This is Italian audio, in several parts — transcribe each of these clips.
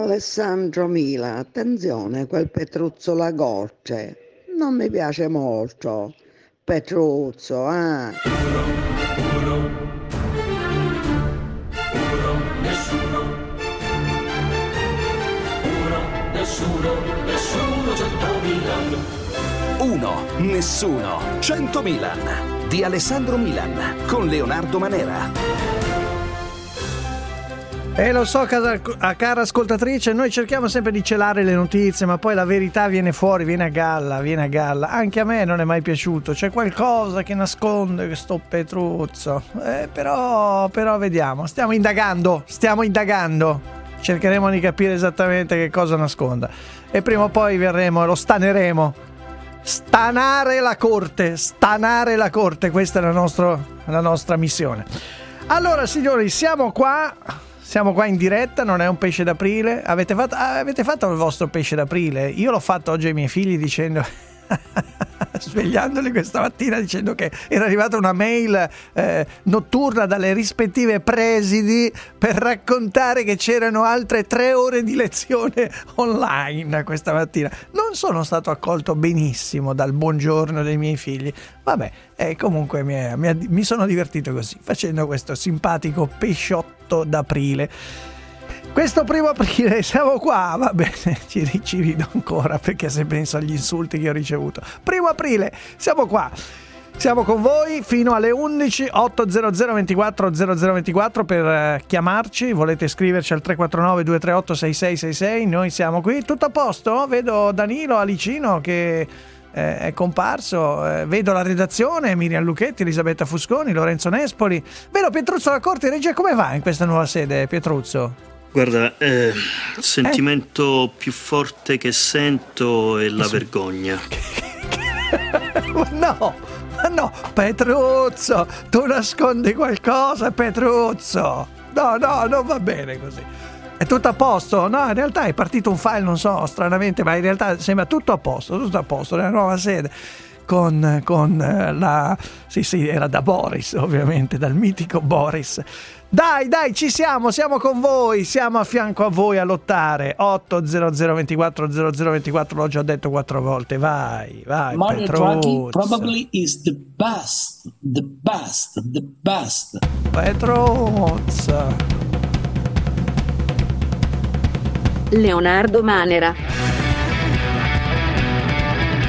Alessandro Mila, attenzione, quel Petruzzo la gocce. Non mi piace molto. Petruzzo, ah. Nessuno, nessuno, cento Milan. Uno, nessuno, 100 Milan. Di Alessandro Milan con Leonardo Manera. E lo so, cara, cara, ascoltatrice, noi cerchiamo sempre di celare le notizie, ma poi la verità viene fuori, viene a galla, viene a galla. Anche a me non è mai piaciuto, c'è qualcosa che nasconde questo Petruzzo. Eh, però, però vediamo, stiamo indagando, stiamo indagando. Cercheremo di capire esattamente che cosa nasconda. E prima o poi verremo, lo staneremo. Stanare la corte, stanare la corte, questa è la, nostro, la nostra missione. Allora, signori, siamo qua siamo qua in diretta, non è un pesce d'aprile. Avete fatto, avete fatto il vostro pesce d'aprile? Io l'ho fatto oggi ai miei figli dicendo svegliandoli questa mattina dicendo che era arrivata una mail eh, notturna dalle rispettive presidi per raccontare che c'erano altre tre ore di lezione online questa mattina. Non sono stato accolto benissimo dal buongiorno dei miei figli. Vabbè, eh, comunque mi, è, mi, è, mi sono divertito così, facendo questo simpatico pesciotto d'aprile. Questo primo aprile siamo qua, va bene, ci, ci rido ancora perché se penso agli insulti che ho ricevuto. Primo aprile, siamo qua. Siamo con voi fino alle 11 800 24 0024 per eh, chiamarci, volete scriverci al 349 238 6666, noi siamo qui. Tutto a posto? Vedo Danilo Alicino che eh, è comparso, eh, vedo la redazione, Miriam Lucchetti, Elisabetta Fusconi, Lorenzo Nespoli, vedo Pietruzzo da Corte Regia, come va in questa nuova sede Pietruzzo? Guarda, eh, il sentimento eh? più forte che sento è la vergogna. no, ma no, Petruzzo, tu nascondi qualcosa, Petruzzo. No, no, non va bene così. È tutto a posto? No, in realtà è partito un file, non so, stranamente, ma in realtà sembra tutto a posto, tutto a posto, nella nuova sede. Con, con eh, la... Sì, sì, era da Boris, ovviamente, dal mitico Boris dai, dai, ci siamo, siamo con voi, siamo a fianco a voi a lottare. 800 24 0024, l'ho già detto quattro volte. Vai, vai. Mario Draghi probably is the best, the best, the best. Petrozza. Leonardo Manera.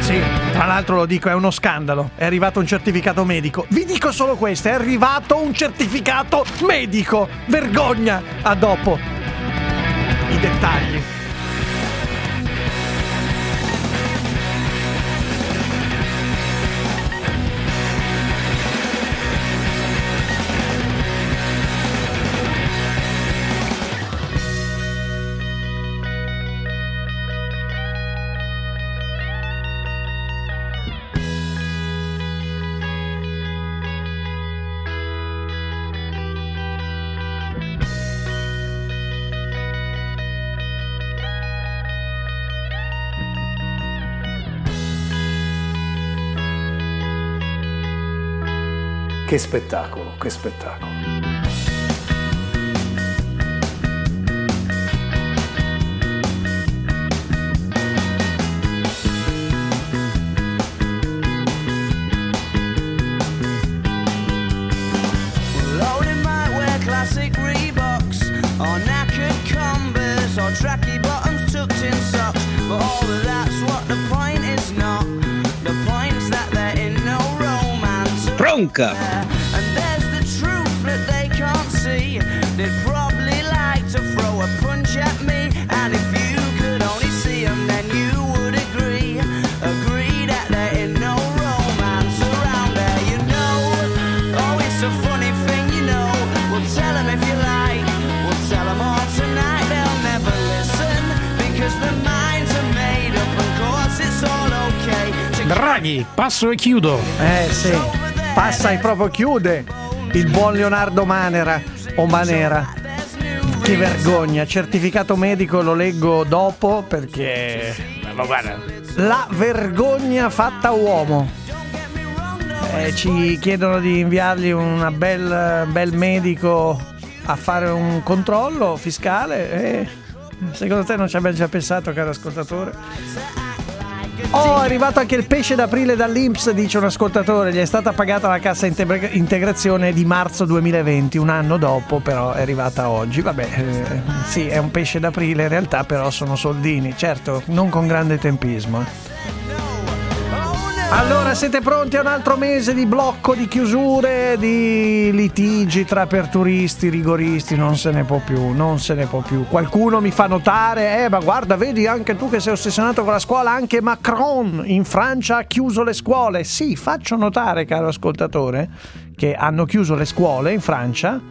Sì. Tra l'altro lo dico, è uno scandalo. È arrivato un certificato medico. Vi dico solo questo, è arrivato un certificato medico. Vergogna. A dopo. I dettagli. Che spettacolo, che spettacolo. Romance. Bronca! Draghi, passo e chiudo. Eh sì, passa e proprio chiude il buon Leonardo Manera o Manera. Che vergogna, certificato medico lo leggo dopo perché... Ma guarda, la vergogna fatta uomo. Eh, ci chiedono di inviargli un bel, bel medico a fare un controllo fiscale e Secondo te non ci abbiamo già pensato, caro ascoltatore? Oh, è arrivato anche il pesce d'aprile dall'Inps, dice un ascoltatore. Gli è stata pagata la cassa integra- integrazione di marzo 2020, un anno dopo, però è arrivata oggi. Vabbè, eh, sì, è un pesce d'aprile in realtà, però sono soldini, certo, non con grande tempismo. Allora, siete pronti a un altro mese di blocco, di chiusure, di litigi tra aperturisti, rigoristi? Non se ne può più, non se ne può più. Qualcuno mi fa notare, eh, ma guarda, vedi anche tu che sei ossessionato con la scuola, anche Macron in Francia ha chiuso le scuole. Sì, faccio notare, caro ascoltatore, che hanno chiuso le scuole in Francia,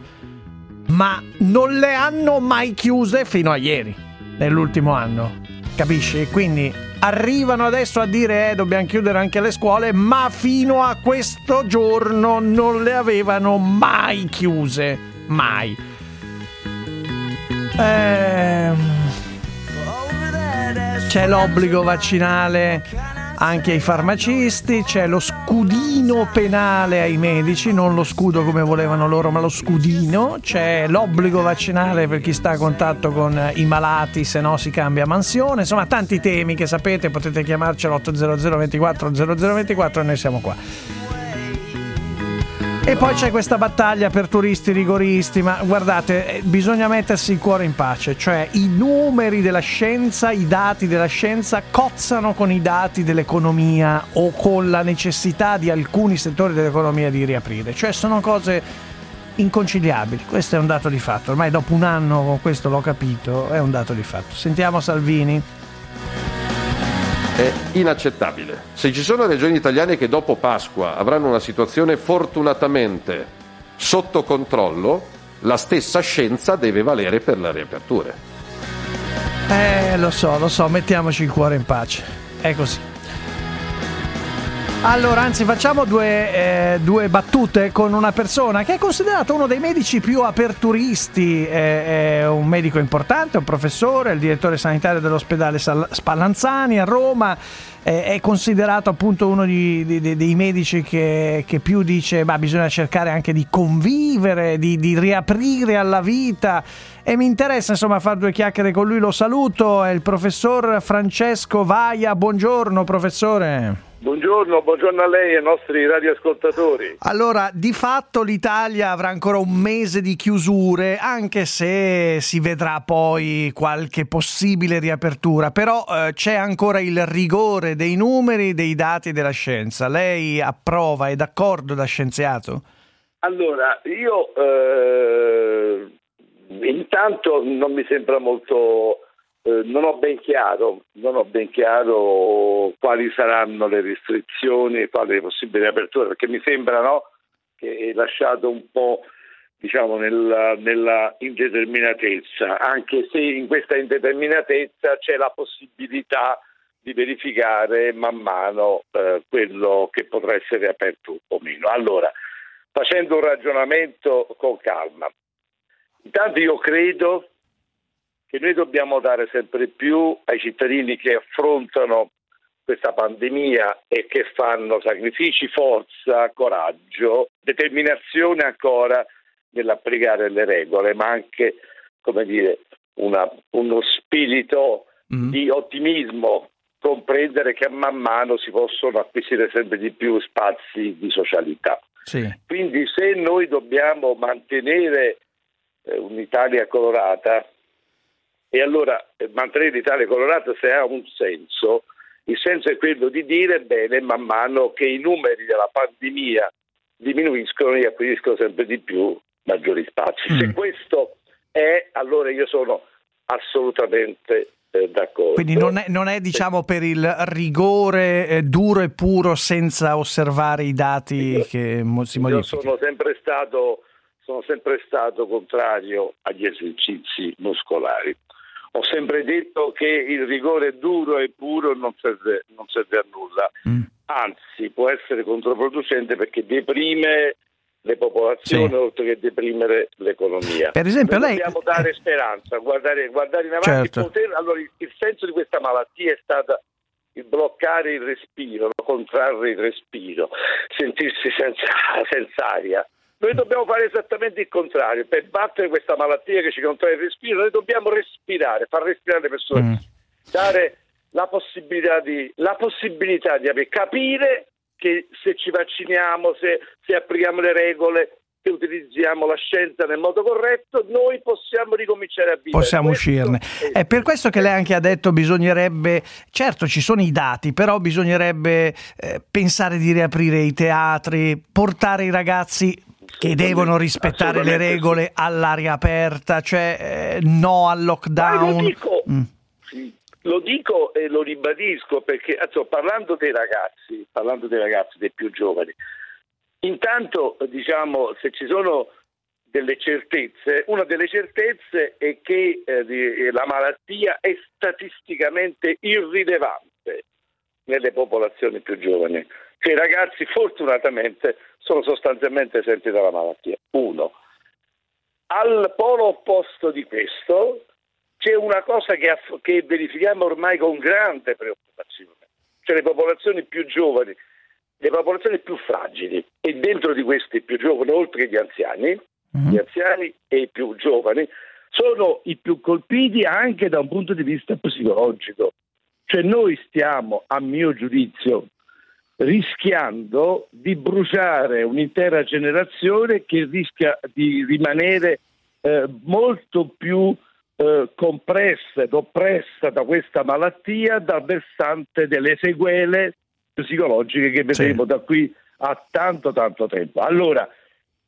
ma non le hanno mai chiuse fino a ieri, nell'ultimo anno. Capisci? Quindi arrivano adesso a dire eh, dobbiamo chiudere anche le scuole, ma fino a questo giorno non le avevano mai chiuse. Mai. Ehm, c'è l'obbligo vaccinale anche ai farmacisti, c'è lo scudino penale ai medici, non lo scudo come volevano loro, ma lo scudino, c'è l'obbligo vaccinale per chi sta a contatto con i malati, se no si cambia mansione, insomma tanti temi che sapete, potete chiamarci all'800 24 0024 e noi siamo qua. E poi c'è questa battaglia per turisti rigoristi, ma guardate, eh, bisogna mettersi il cuore in pace, cioè i numeri della scienza, i dati della scienza cozzano con i dati dell'economia o con la necessità di alcuni settori dell'economia di riaprire, cioè sono cose inconciliabili, questo è un dato di fatto, ormai dopo un anno questo l'ho capito, è un dato di fatto. Sentiamo Salvini. È inaccettabile. Se ci sono regioni italiane che dopo Pasqua avranno una situazione fortunatamente sotto controllo, la stessa scienza deve valere per le riaperture. Eh, lo so, lo so, mettiamoci il cuore in pace. È così. Allora, anzi, facciamo due, eh, due battute con una persona che è considerato uno dei medici più aperturisti. È, è un medico importante, un professore, il direttore sanitario dell'ospedale Sal- Spallanzani a Roma. È, è considerato appunto uno di- di- di- dei medici che, che più dice: Ma bisogna cercare anche di convivere, di, di riaprire alla vita. E mi interessa insomma fare due chiacchiere con lui. Lo saluto, è il professor Francesco Vaia. Buongiorno, professore. Buongiorno, buongiorno a lei e ai nostri radioascoltatori. Allora, di fatto l'Italia avrà ancora un mese di chiusure, anche se si vedrà poi qualche possibile riapertura, però eh, c'è ancora il rigore dei numeri, dei dati della scienza. Lei approva, è d'accordo da scienziato? Allora, io eh, intanto non mi sembra molto, eh, non ho ben chiaro, non ho ben chiaro quali saranno le restrizioni, quali le possibili aperture, perché mi sembra no, che è lasciato un po' diciamo nella, nella indeterminatezza, anche se in questa indeterminatezza c'è la possibilità di verificare man mano eh, quello che potrà essere aperto o meno. Allora, facendo un ragionamento con calma, intanto io credo che noi dobbiamo dare sempre più ai cittadini che affrontano questa pandemia e che fanno sacrifici, forza, coraggio, determinazione ancora nell'applicare le regole, ma anche, come dire, una- uno spirito di ottimismo, comprendere che man mano si possono acquisire sempre di più spazi di socialità. Sì. Quindi se noi dobbiamo mantenere eh, un'Italia colorata, e allora eh, mantenere l'Italia colorata se ha un senso, il senso è quello di dire bene man mano che i numeri della pandemia diminuiscono e acquisiscono sempre di più maggiori spazi. Se questo è, allora io sono assolutamente eh, d'accordo. Quindi non è, non è, diciamo per il rigore eh, duro e puro senza osservare i dati che mo- si Io modificano. sono sempre stato sono sempre stato contrario agli esercizi muscolari. Ho sempre detto che il rigore duro e puro non serve, non serve a nulla, Mm. anzi può essere controproducente perché deprime le popolazioni Sì. oltre che deprimere l'economia. Per esempio, Noi lei- dobbiamo dare speranza, guardare, guardare in avanti. Certo. poter- allora, il, il senso di questa malattia è stato il bloccare il respiro, contrarre il respiro, sentirsi senza, senza aria. Noi dobbiamo fare esattamente il contrario, per battere questa malattia che ci contrae il respiro, noi dobbiamo respirare, far respirare le persone, Mm. dare la possibilità di, la possibilità di capire che se ci vacciniamo, se, se applichiamo le regole, se utilizziamo la scienza nel modo corretto, noi possiamo ricominciare a vivere. Possiamo Questo uscirne. è- È per questo che lei anche ha detto bisognerebbe, certo ci sono i dati, però bisognerebbe eh, pensare di riaprire i teatri, portare i ragazzi che devono rispettare le regole all'aria aperta, cioè eh, no al Ma lockdown. lo dico, Mm. sì, lo dico e lo ribadisco perché insomma, parlando dei ragazzi, parlando dei ragazzi, dei più giovani, intanto diciamo se ci sono delle certezze, una delle certezze è che eh, di- la malattia è statisticamente irrilevante nelle popolazioni più giovani. Cioè i ragazzi fortunatamente sono sostanzialmente esenti dalla malattia. Uno. Al polo opposto di questo c'è una cosa che, aff- che verifichiamo ormai con grande preoccupazione, cioè le popolazioni più giovani, le popolazioni più fragili e dentro di questi più giovani, oltre che gli anziani, Mhm. gli anziani e i più giovani, sono i più colpiti anche da un punto di vista psicologico. Cioè noi stiamo, a mio giudizio, rischiando di bruciare un'intera generazione che rischia di rimanere eh, molto più eh, compressa ed oppressa da questa malattia dal versante delle sequele psicologiche che vedremo da qui a tanto tanto tempo. Allora,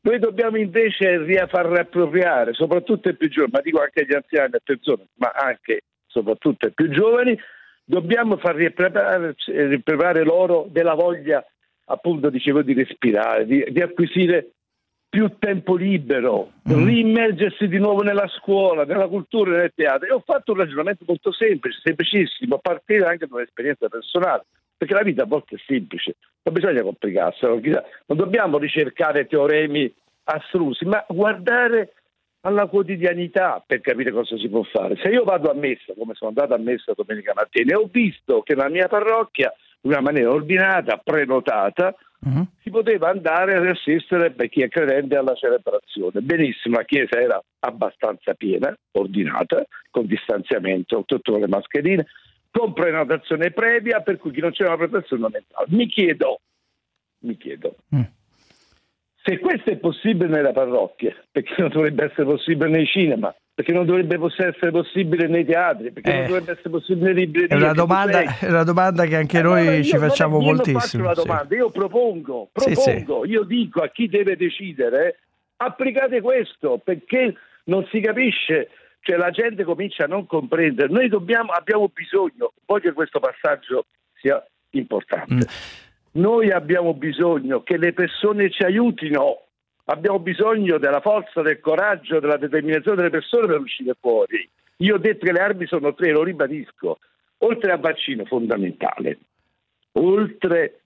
noi dobbiamo invece far riappropriare, soprattutto ai più giovani, ma dico anche agli anziani, attenzione, ma anche soprattutto ai più giovani, dobbiamo far riappropriare loro della voglia, appunto, dicevo, di respirare, di, di acquisire più tempo libero, riimmergersi di nuovo nella scuola, nella cultura, nel teatro. E ho fatto un ragionamento molto semplice, semplicissimo, a partire anche da un'esperienza personale, perché la vita a volte è semplice, non bisogna complicarsela, non dobbiamo ricercare teoremi astrusi, ma guardare alla quotidianità per capire cosa si può fare. Se io vado a messa, come sono andato a messa domenica mattina, e ho visto che nella mia parrocchia, in una maniera ordinata, prenotata, Mhm. si poteva andare ad assistere per chi è credente alla celebrazione. Benissimo, la chiesa era abbastanza piena, ordinata, con distanziamento, tutte le mascherine, con prenotazione previa, per cui chi non c'era una prenotazione non entrava. Mi chiedo, mi chiedo, Mm. Se questo è possibile nelle parrocchie, perché non dovrebbe essere possibile nei cinema? Perché non dovrebbe essere possibile nei teatri? Perché Eh, non dovrebbe essere possibile nei librerie? È una, domanda, è una domanda che anche Allora noi io ci facciamo io non moltissimo. faccio sì. domanda, io propongo, Sì, propongo, io dico a chi deve decidere, applicate questo, perché non si capisce, cioè la gente comincia a non comprendere. Noi dobbiamo, abbiamo bisogno, voglio che questo passaggio sia importante. Mm. Noi abbiamo bisogno che le persone ci aiutino, abbiamo bisogno della forza, del coraggio, della determinazione delle persone per uscire fuori. Io ho detto che le armi sono tre, lo ribadisco. Oltre al vaccino fondamentale, oltre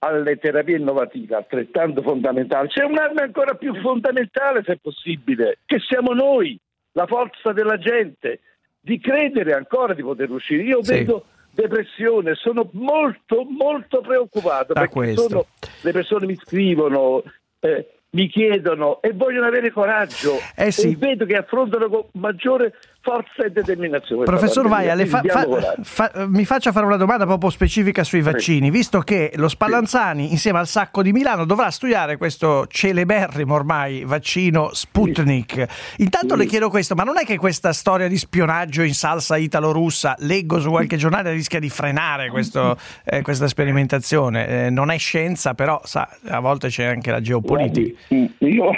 alle terapie innovative, altrettanto fondamentale, c'è un'arma ancora più fondamentale, se possibile, che siamo noi, la forza della gente, di credere ancora di poter uscire. Io Sì. vedo depressione, sono molto, molto preoccupato Da perché questo. sono- le persone mi scrivono, eh, mi chiedono e vogliono avere coraggio Eh sì. e vedo che affrontano con maggiore forza e determinazione. Professor Vaia, fa- fa- fa- mi faccia fare una domanda proprio specifica sui vaccini, visto che lo Spallanzani insieme al Sacco di Milano dovrà studiare questo celeberrimo ormai vaccino Sputnik. Intanto Sì. le chiedo questo, ma non è che questa storia di spionaggio in salsa italo-russa, leggo su qualche giornale, rischia di frenare questo, eh, questa sperimentazione? Eh, non è scienza, però sa, a volte c'è anche la geopolitica. Guardi, Io,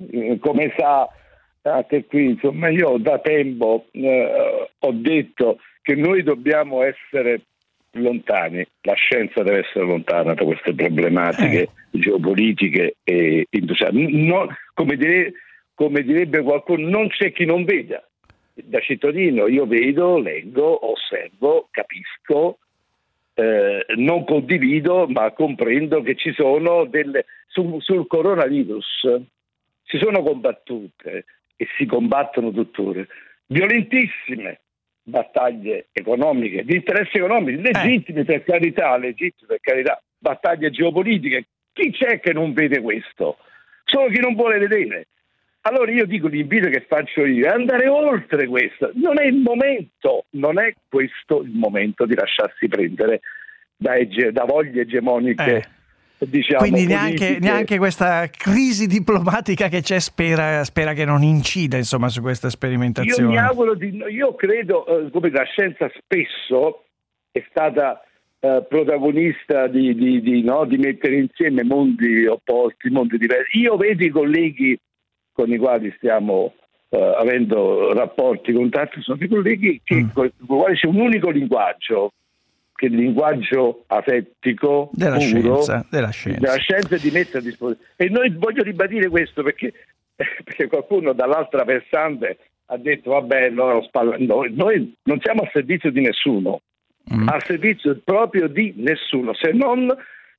come sa, anche qui, insomma, io da tempo eh, ho detto che noi dobbiamo essere lontani, la scienza deve essere lontana da queste problematiche geopolitiche e industriali. No- come, dire- come direbbe qualcuno, non c'è chi non veda. Da cittadino io vedo, leggo, osservo, capisco, eh, non condivido, ma comprendo che ci sono delle su- sul coronavirus si sono combattute e si combattono tuttora violentissime battaglie economiche, di interessi economici, legittimi per carità, legittimi per carità, battaglie geopolitiche. Chi c'è che non vede questo? solo chi non vuole vedere. Allora io dico l'invito che faccio io è andare oltre questo. Non è il momento, non è questo il momento di lasciarsi prendere da, ege- da voglie egemoniche. Eh. Diciamo, Quindi neanche, neanche questa crisi diplomatica che c'è spera, spera che non incida insomma, su questa Io sperimentazione. mi auguro di io credo eh, come la scienza spesso è stata eh, protagonista di, di- di, no, di mettere insieme mondi opposti, mondi diversi. Io vedo i colleghi con i quali stiamo eh, avendo rapporti, contatti, sono dei colleghi che, Mm. con i quali c'è un unico linguaggio, che il linguaggio asettico, Della scienza, della scienza. della scienza di mettere a disposizione. E noi voglio ribadire questo perché, perché qualcuno dall'altra versante ha detto vabbè spalla- noi, noi non siamo al servizio di nessuno, Mm. al servizio proprio di nessuno, se non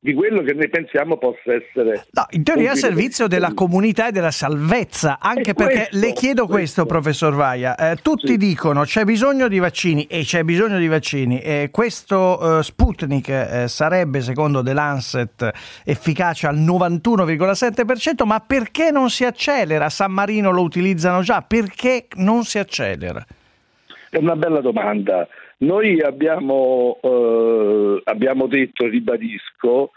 di quello che noi pensiamo possa essere. No, in teoria a servizio della comunità e della salvezza, anche È perché questo, le chiedo questo, questo. professor Vaia. Eh, tutti Sì. dicono c'è bisogno di vaccini e c'è bisogno di vaccini. E questo eh, Sputnik eh, sarebbe, secondo The Lancet, efficace al 91,7%, ma perché non si accelera? San Marino lo utilizzano già, perché non si accelera? È una bella domanda. Noi abbiamo, eh, abbiamo detto, ribadisco,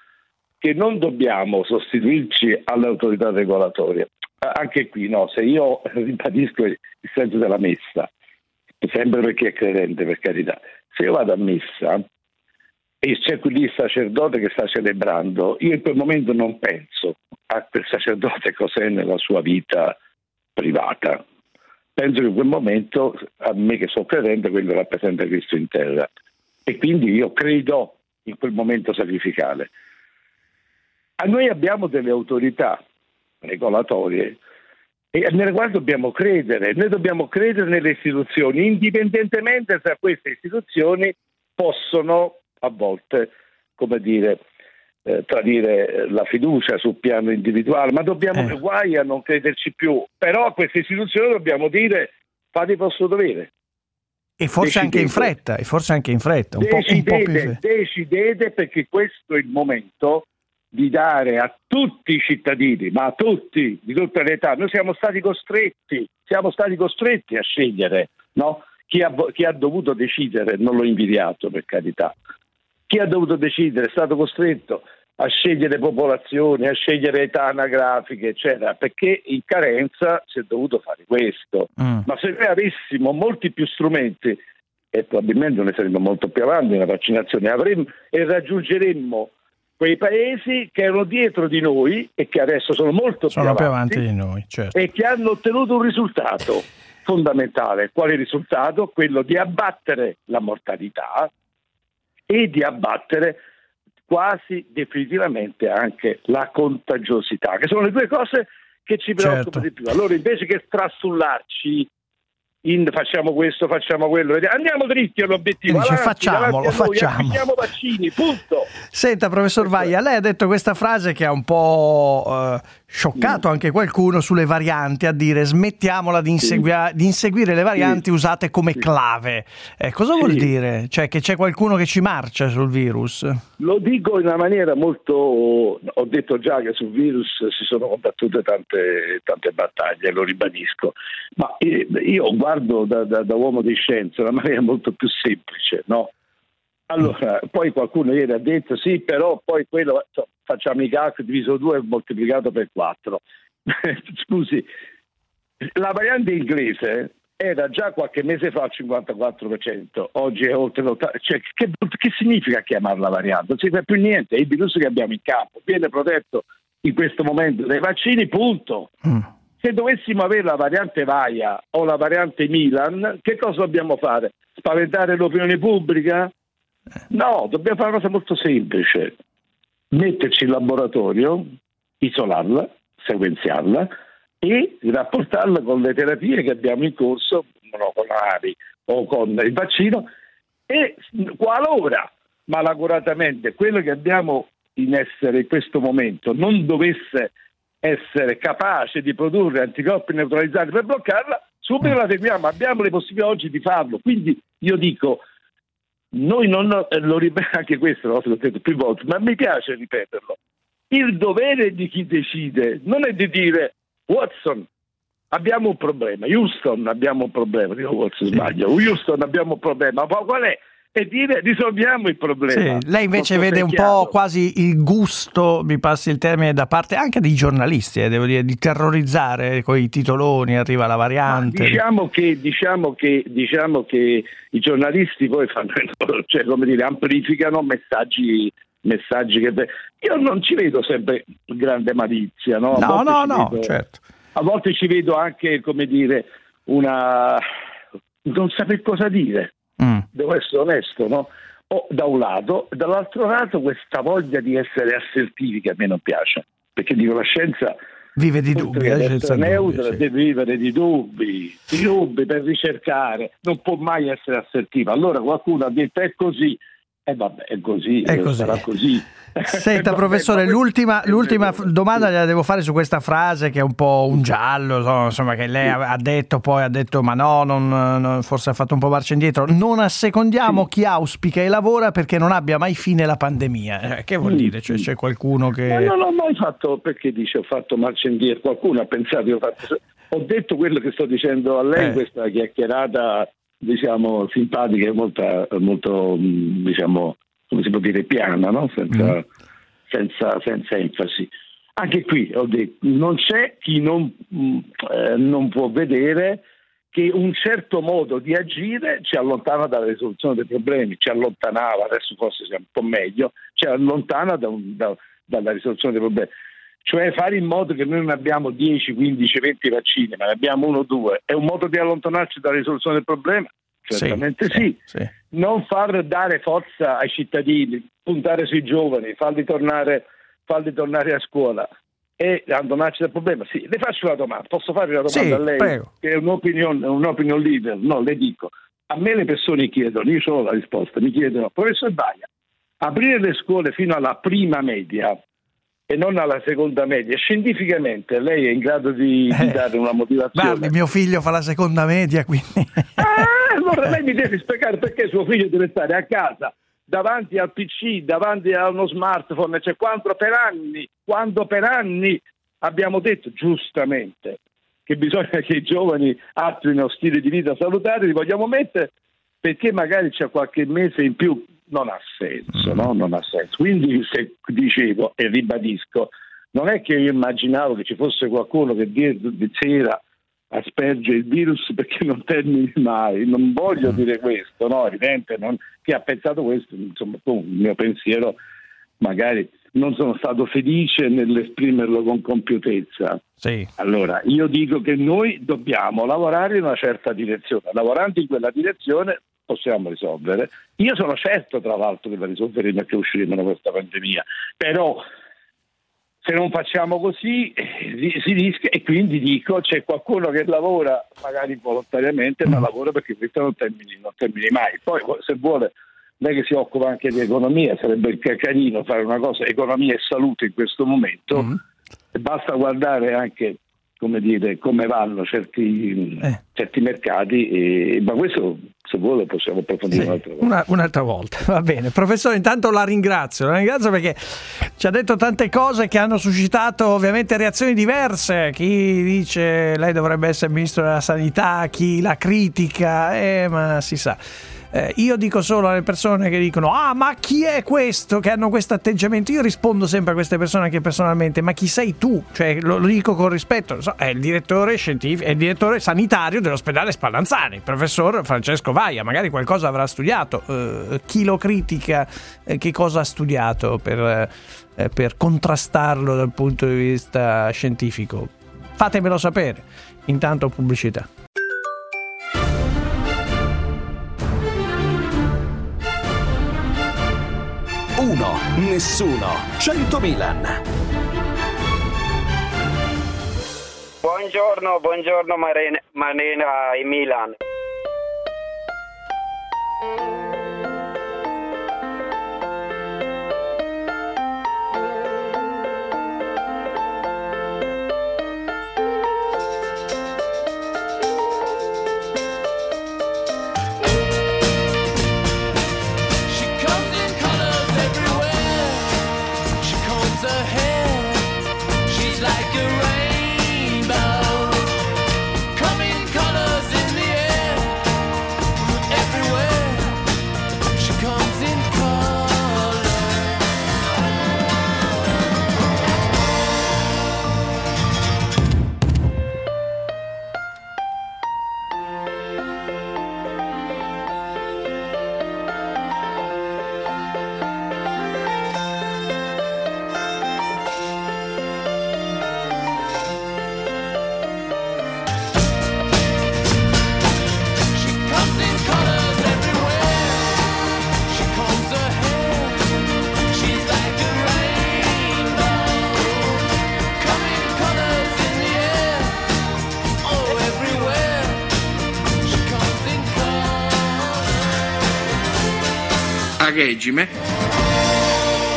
che non dobbiamo sostituirci alle autorità regolatorie. Eh, Anche qui, no, se io ribadisco il senso della messa, sempre per chi è credente, per carità, se io vado a messa e c'è qui il sacerdote che sta celebrando, io in quel momento non penso a quel sacerdote cos'è nella sua vita privata. Penso che in quel momento, a me che sono credente, quello rappresenta Cristo in terra. E quindi io credo in quel momento sacrificale. A noi abbiamo delle autorità regolatorie e nelle quali dobbiamo credere. Noi dobbiamo credere nelle istituzioni, indipendentemente se queste istituzioni possono a volte, come dire, eh, tradire la fiducia sul piano individuale, ma dobbiamo Eh. guai a non crederci più. Però a queste istituzioni dobbiamo dire fate il vostro dovere. E forse anche in Decidete. fretta, e forse anche in fretta, un po', un po' più Decidete, decidete perché questo è il momento di dare a tutti i cittadini, ma a tutti, di tutte le età, noi siamo stati costretti, siamo stati costretti a scegliere, no? chi, ha, chi ha dovuto decidere, non l'ho invidiato per carità, chi ha dovuto decidere è stato costretto a scegliere popolazioni, a scegliere età anagrafiche, eccetera, perché in carenza si è dovuto fare questo. Mm. Ma se noi avessimo molti più strumenti, e probabilmente ne saremmo molto più avanti nella vaccinazione, avremmo, e raggiungeremmo quei paesi che erano dietro di noi e che adesso sono molto Sono più più avanti, avanti di noi, certo. e che hanno ottenuto un risultato fondamentale. Quale risultato? Quello di abbattere la mortalità e di abbattere quasi definitivamente anche la contagiosità, che sono le due cose che ci Certo. preoccupano di più. Allora, invece che strastullarci in facciamo questo, facciamo quello, andiamo dritti all'obiettivo. Dice, avanti, facciamolo, davanti a noi, facciamo. vaccini, punto. Senta, professor Vaia, lei ha detto questa frase che ha un po' eh, scioccato anche qualcuno sulle varianti, a dire smettiamola di, insegua- di inseguire le varianti usate come clave. Eh, cosa vuol dire? Cioè che c'è qualcuno che ci marcia sul virus? Lo dico in una maniera molto. Ho detto già che sul virus si sono combattute tante, tante battaglie, lo ribadisco, ma eh, io guardo da, da- da uomo di scienza in una maniera molto più semplice, no? Allora, poi qualcuno ieri ha detto sì, però poi quello cioè, facciamo i calcoli diviso 2 e moltiplicato per 4. Scusi, la variante inglese era già qualche mese fa al 54%, oggi è oltre l'80%. Cioè, che, che significa chiamarla variante? Non significa più niente, è il virus che abbiamo in campo, viene protetto in questo momento dai vaccini, punto. Mm. Se dovessimo avere la variante Vaia o la variante Milan, che cosa dobbiamo fare? Spaventare l'opinione pubblica? No, dobbiamo fare una cosa molto semplice. Metterci in laboratorio, isolarla, sequenziarla e rapportarla con le terapie che abbiamo in corso, monoclonali o con il vaccino, e qualora malaguratamente quello che abbiamo in essere in questo momento non dovesse essere capace di produrre anticorpi neutralizzati per bloccarla, subito la seguiamo, abbiamo le possibilità oggi di farlo. Quindi io dico, noi non eh, lo ripeto anche questo, l'ho detto più volte, ma mi piace ripeterlo. Il dovere di chi decide non è di dire Watson, abbiamo un problema, Houston abbiamo un problema, dico Watson sbaglio, Houston abbiamo un problema, ma qual è? E dire risolviamo il problema. Sì, lei invece vede un chiaro. po' quasi il gusto, mi passi il termine, da parte anche dei giornalisti, eh, devo dire, di terrorizzare con i titoloni, arriva la variante. Diciamo che, diciamo, che, diciamo che i giornalisti poi fanno, cioè, come dire, amplificano messaggi, messaggi che... Io non ci vedo sempre grande malizia, no? No, no, no, vedo- certo. A volte ci vedo anche, come dire, una... non saper cosa dire. Mm. Devo essere onesto, no? O da un lato, dall'altro lato questa voglia di essere assertivi che a me non piace, perché dico la scienza Vive di dubbi, eh, senza dubbio, neutra, sì. deve vivere di dubbi, di dubbi per ricercare, non può mai essere assertiva. Allora qualcuno ha detto è così, e vabbè, è così, È eh, così. sarà così. Senta, professore, ma- l'ultima, l'ultima domanda gliela devo fare su questa frase che è un po' un giallo, so- insomma, che lei ha detto, poi ha detto, ma no, non- forse ha fatto un po' marcia indietro. Non assecondiamo chi auspica e lavora perché non abbia mai fine la pandemia. Eh, che vuol dire? Cioè, c'è qualcuno che... Ma non ho mai fatto, perché dice ho fatto marcia indietro, qualcuno ha pensato, io ho, fatto- ho detto quello che sto dicendo a lei, Eh. in questa chiacchierata diciamo simpatica e molto, molto mh, diciamo, come si può dire, piana, no? senza, Mm. senza, senza enfasi. Anche qui ho detto, non c'è chi non, mh, eh, non può vedere che un certo modo di agire ci allontana dalla risoluzione dei problemi, ci allontanava, adesso forse siamo un po' meglio, ci allontana da un- da- dalla risoluzione dei problemi. Cioè fare in modo che noi non abbiamo 10, 15, 20 vaccini, ma ne abbiamo uno o due, è un modo di allontanarci dalla risoluzione del problema? Certamente sì. sì. Non far dare forza ai cittadini, puntare sui giovani, farli tornare, farli tornare a scuola e abbandonarci dal problema. Sì, le faccio una domanda, posso fare una domanda Sì, a lei? prego. Che è un'opinion, un'opinion leader, no, le dico. A me le persone chiedono, io ho la risposta, mi chiedono, professor Baia, aprire le scuole fino alla prima media e non alla seconda media, scientificamente lei è in grado di, di Eh, dare una motivazione? Guardi, mio figlio fa la seconda media, quindi... Ah, allora lei mi deve spiegare perché suo figlio deve stare a casa davanti al PC, davanti a uno smartphone, cioè quando per anni, quando per anni abbiamo detto giustamente che bisogna che i giovani attuino stili di vita salutari, li vogliamo mettere perché magari c'è qualche mese in più, non ha senso, no? Non ha senso. Quindi se dicevo e ribadisco, non è che io immaginavo che ci fosse qualcuno che dietro di sera asperge il virus perché non termini mai. Non voglio dire questo, no? È evidente, non- chi ha pensato questo, insomma, tu, il mio pensiero magari non sono stato felice nell'esprimerlo con compiutezza. Sì. Allora, io dico che noi dobbiamo lavorare in una certa direzione, lavorando in quella direzione possiamo risolvere. Io sono certo, tra l'altro, che la risolveremo e che usciremo da questa pandemia, però se non facciamo così eh, si rischia e quindi dico c'è qualcuno che lavora magari volontariamente ma lavora perché questo non termini, non termini mai poi se vuole lei che si occupa anche di economia sarebbe ca- carino fare una cosa economia e salute in questo momento Mm. e basta guardare anche come dire come vanno certi, Eh. certi mercati e- ma questo se vuole possiamo approfondire Sì, un'altra volta una- un'altra volta, va bene. Professore, intanto la ringrazio, la ringrazio perché ci ha detto tante cose che hanno suscitato ovviamente reazioni diverse. Chi dice lei dovrebbe essere ministro della sanità, chi la critica, eh, ma si sa. Eh, io dico solo alle persone che dicono: Ah, ma chi è questo che hanno questo atteggiamento? Io rispondo sempre a queste persone anche personalmente: Ma chi sei tu? Cioè, lo, lo dico con rispetto: so, è il direttore scientifico, è il direttore sanitario dell'ospedale Spallanzani, il professor Francesco Vaia. Magari qualcosa avrà studiato. Eh, chi lo critica, eh, che cosa ha studiato per, eh, per contrastarlo dal punto di vista scientifico? Fatemelo sapere. Intanto pubblicità. Nessuno, 100 Milan. Buongiorno, buongiorno Marina, Marina in Milan. Regime.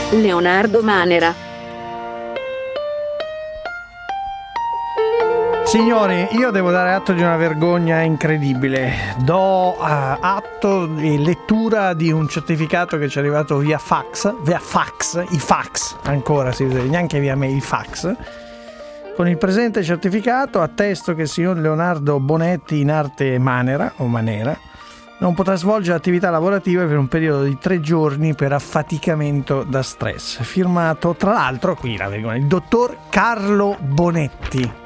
Leonardo Manera. Signori, io devo dare atto di una vergogna incredibile. Do eh, atto di lettura di un certificato che ci è arrivato via fax, via fax, i fax ancora, si usa, neanche via mail, i fax. Con il presente certificato attesto che il signor Leonardo Bonetti in arte Manera o Manera non potrà svolgere attività lavorative per un periodo di tre giorni per affaticamento da stress. Firmato tra l'altro, qui la vergogna, il dottor Carlo Bonetti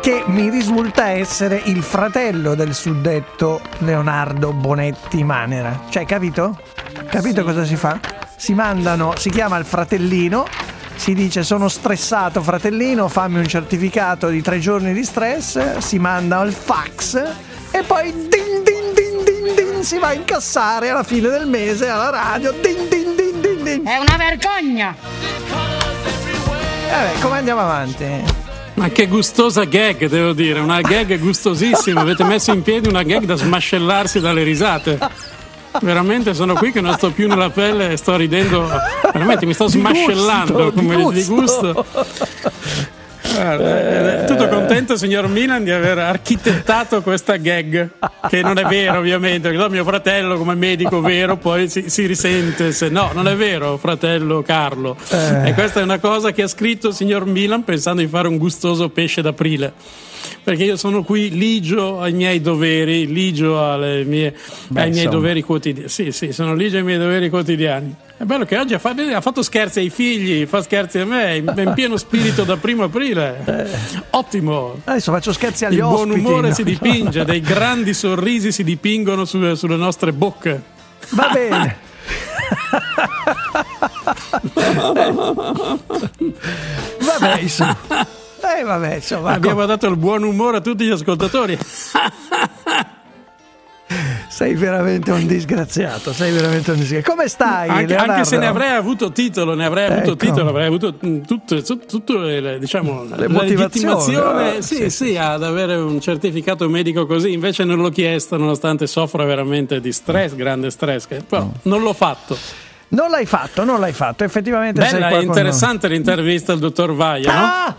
che mi risulta essere il fratello del suddetto Leonardo Bonetti Manera. Cioè, capito? Capito cosa si fa? Si mandano, si chiama il fratellino, si dice sono stressato fratellino, fammi un certificato di tre giorni di stress, si manda il fax e poi din si va a incassare alla fine del mese alla radio. Din din din din din. È una vergogna! Vabbè, come andiamo avanti? Ma che gustosa gag, devo dire, una gag gustosissima. Avete messo in piedi una gag da smascellarsi dalle risate. Veramente sono qui che non sto più nella pelle e sto ridendo. Veramente mi sto Di smascellando gusto, come di di gusto. Guarda, eh, tutto contento, signor Milan, di aver architettato questa gag, che non è vero, ovviamente, perché no, mio fratello, come medico vero, poi si, si risente se no, non è vero, fratello Carlo. Eh. E questa è una cosa che ha scritto il signor Milan pensando di fare un gustoso pesce d'aprile. Perché io sono qui ligio ai miei doveri, ligio alle mie- Beh, ai miei insomma. doveri quotidiani. Sì, sì, sono ligio ai miei doveri quotidiani. È bello che oggi ha fatto, scherzi ai figli, fa scherzi a me, in pieno spirito da primo aprile. Ottimo. Adesso faccio scherzi agli Il buon ospiti. umore no? si dipinge, dei grandi sorrisi si dipingono sulle, sulle nostre bocche. Va bene. Vabbè, insomma. Eh, vabbè, insomma. Abbiamo dato il buon umore a tutti gli ascoltatori. Sei veramente un disgraziato. Sei veramente un disgraziato. Come stai? Anche, anche se ne avrei avuto titolo, ne avrei avuto Ecco. titolo, avrei avuto mm, tutte, tut- tutte le, diciamo, Le la motivazioni, legittimazione ah, sì, sì. sì, ad avere un certificato medico così, invece non l'ho chiesto nonostante soffra veramente di stress, grande stress, che- però non l'ho fatto. Non l'hai fatto, non l'hai fatto. Effettivamente Bella qua con interessante l'intervista al dottor Vaia, no?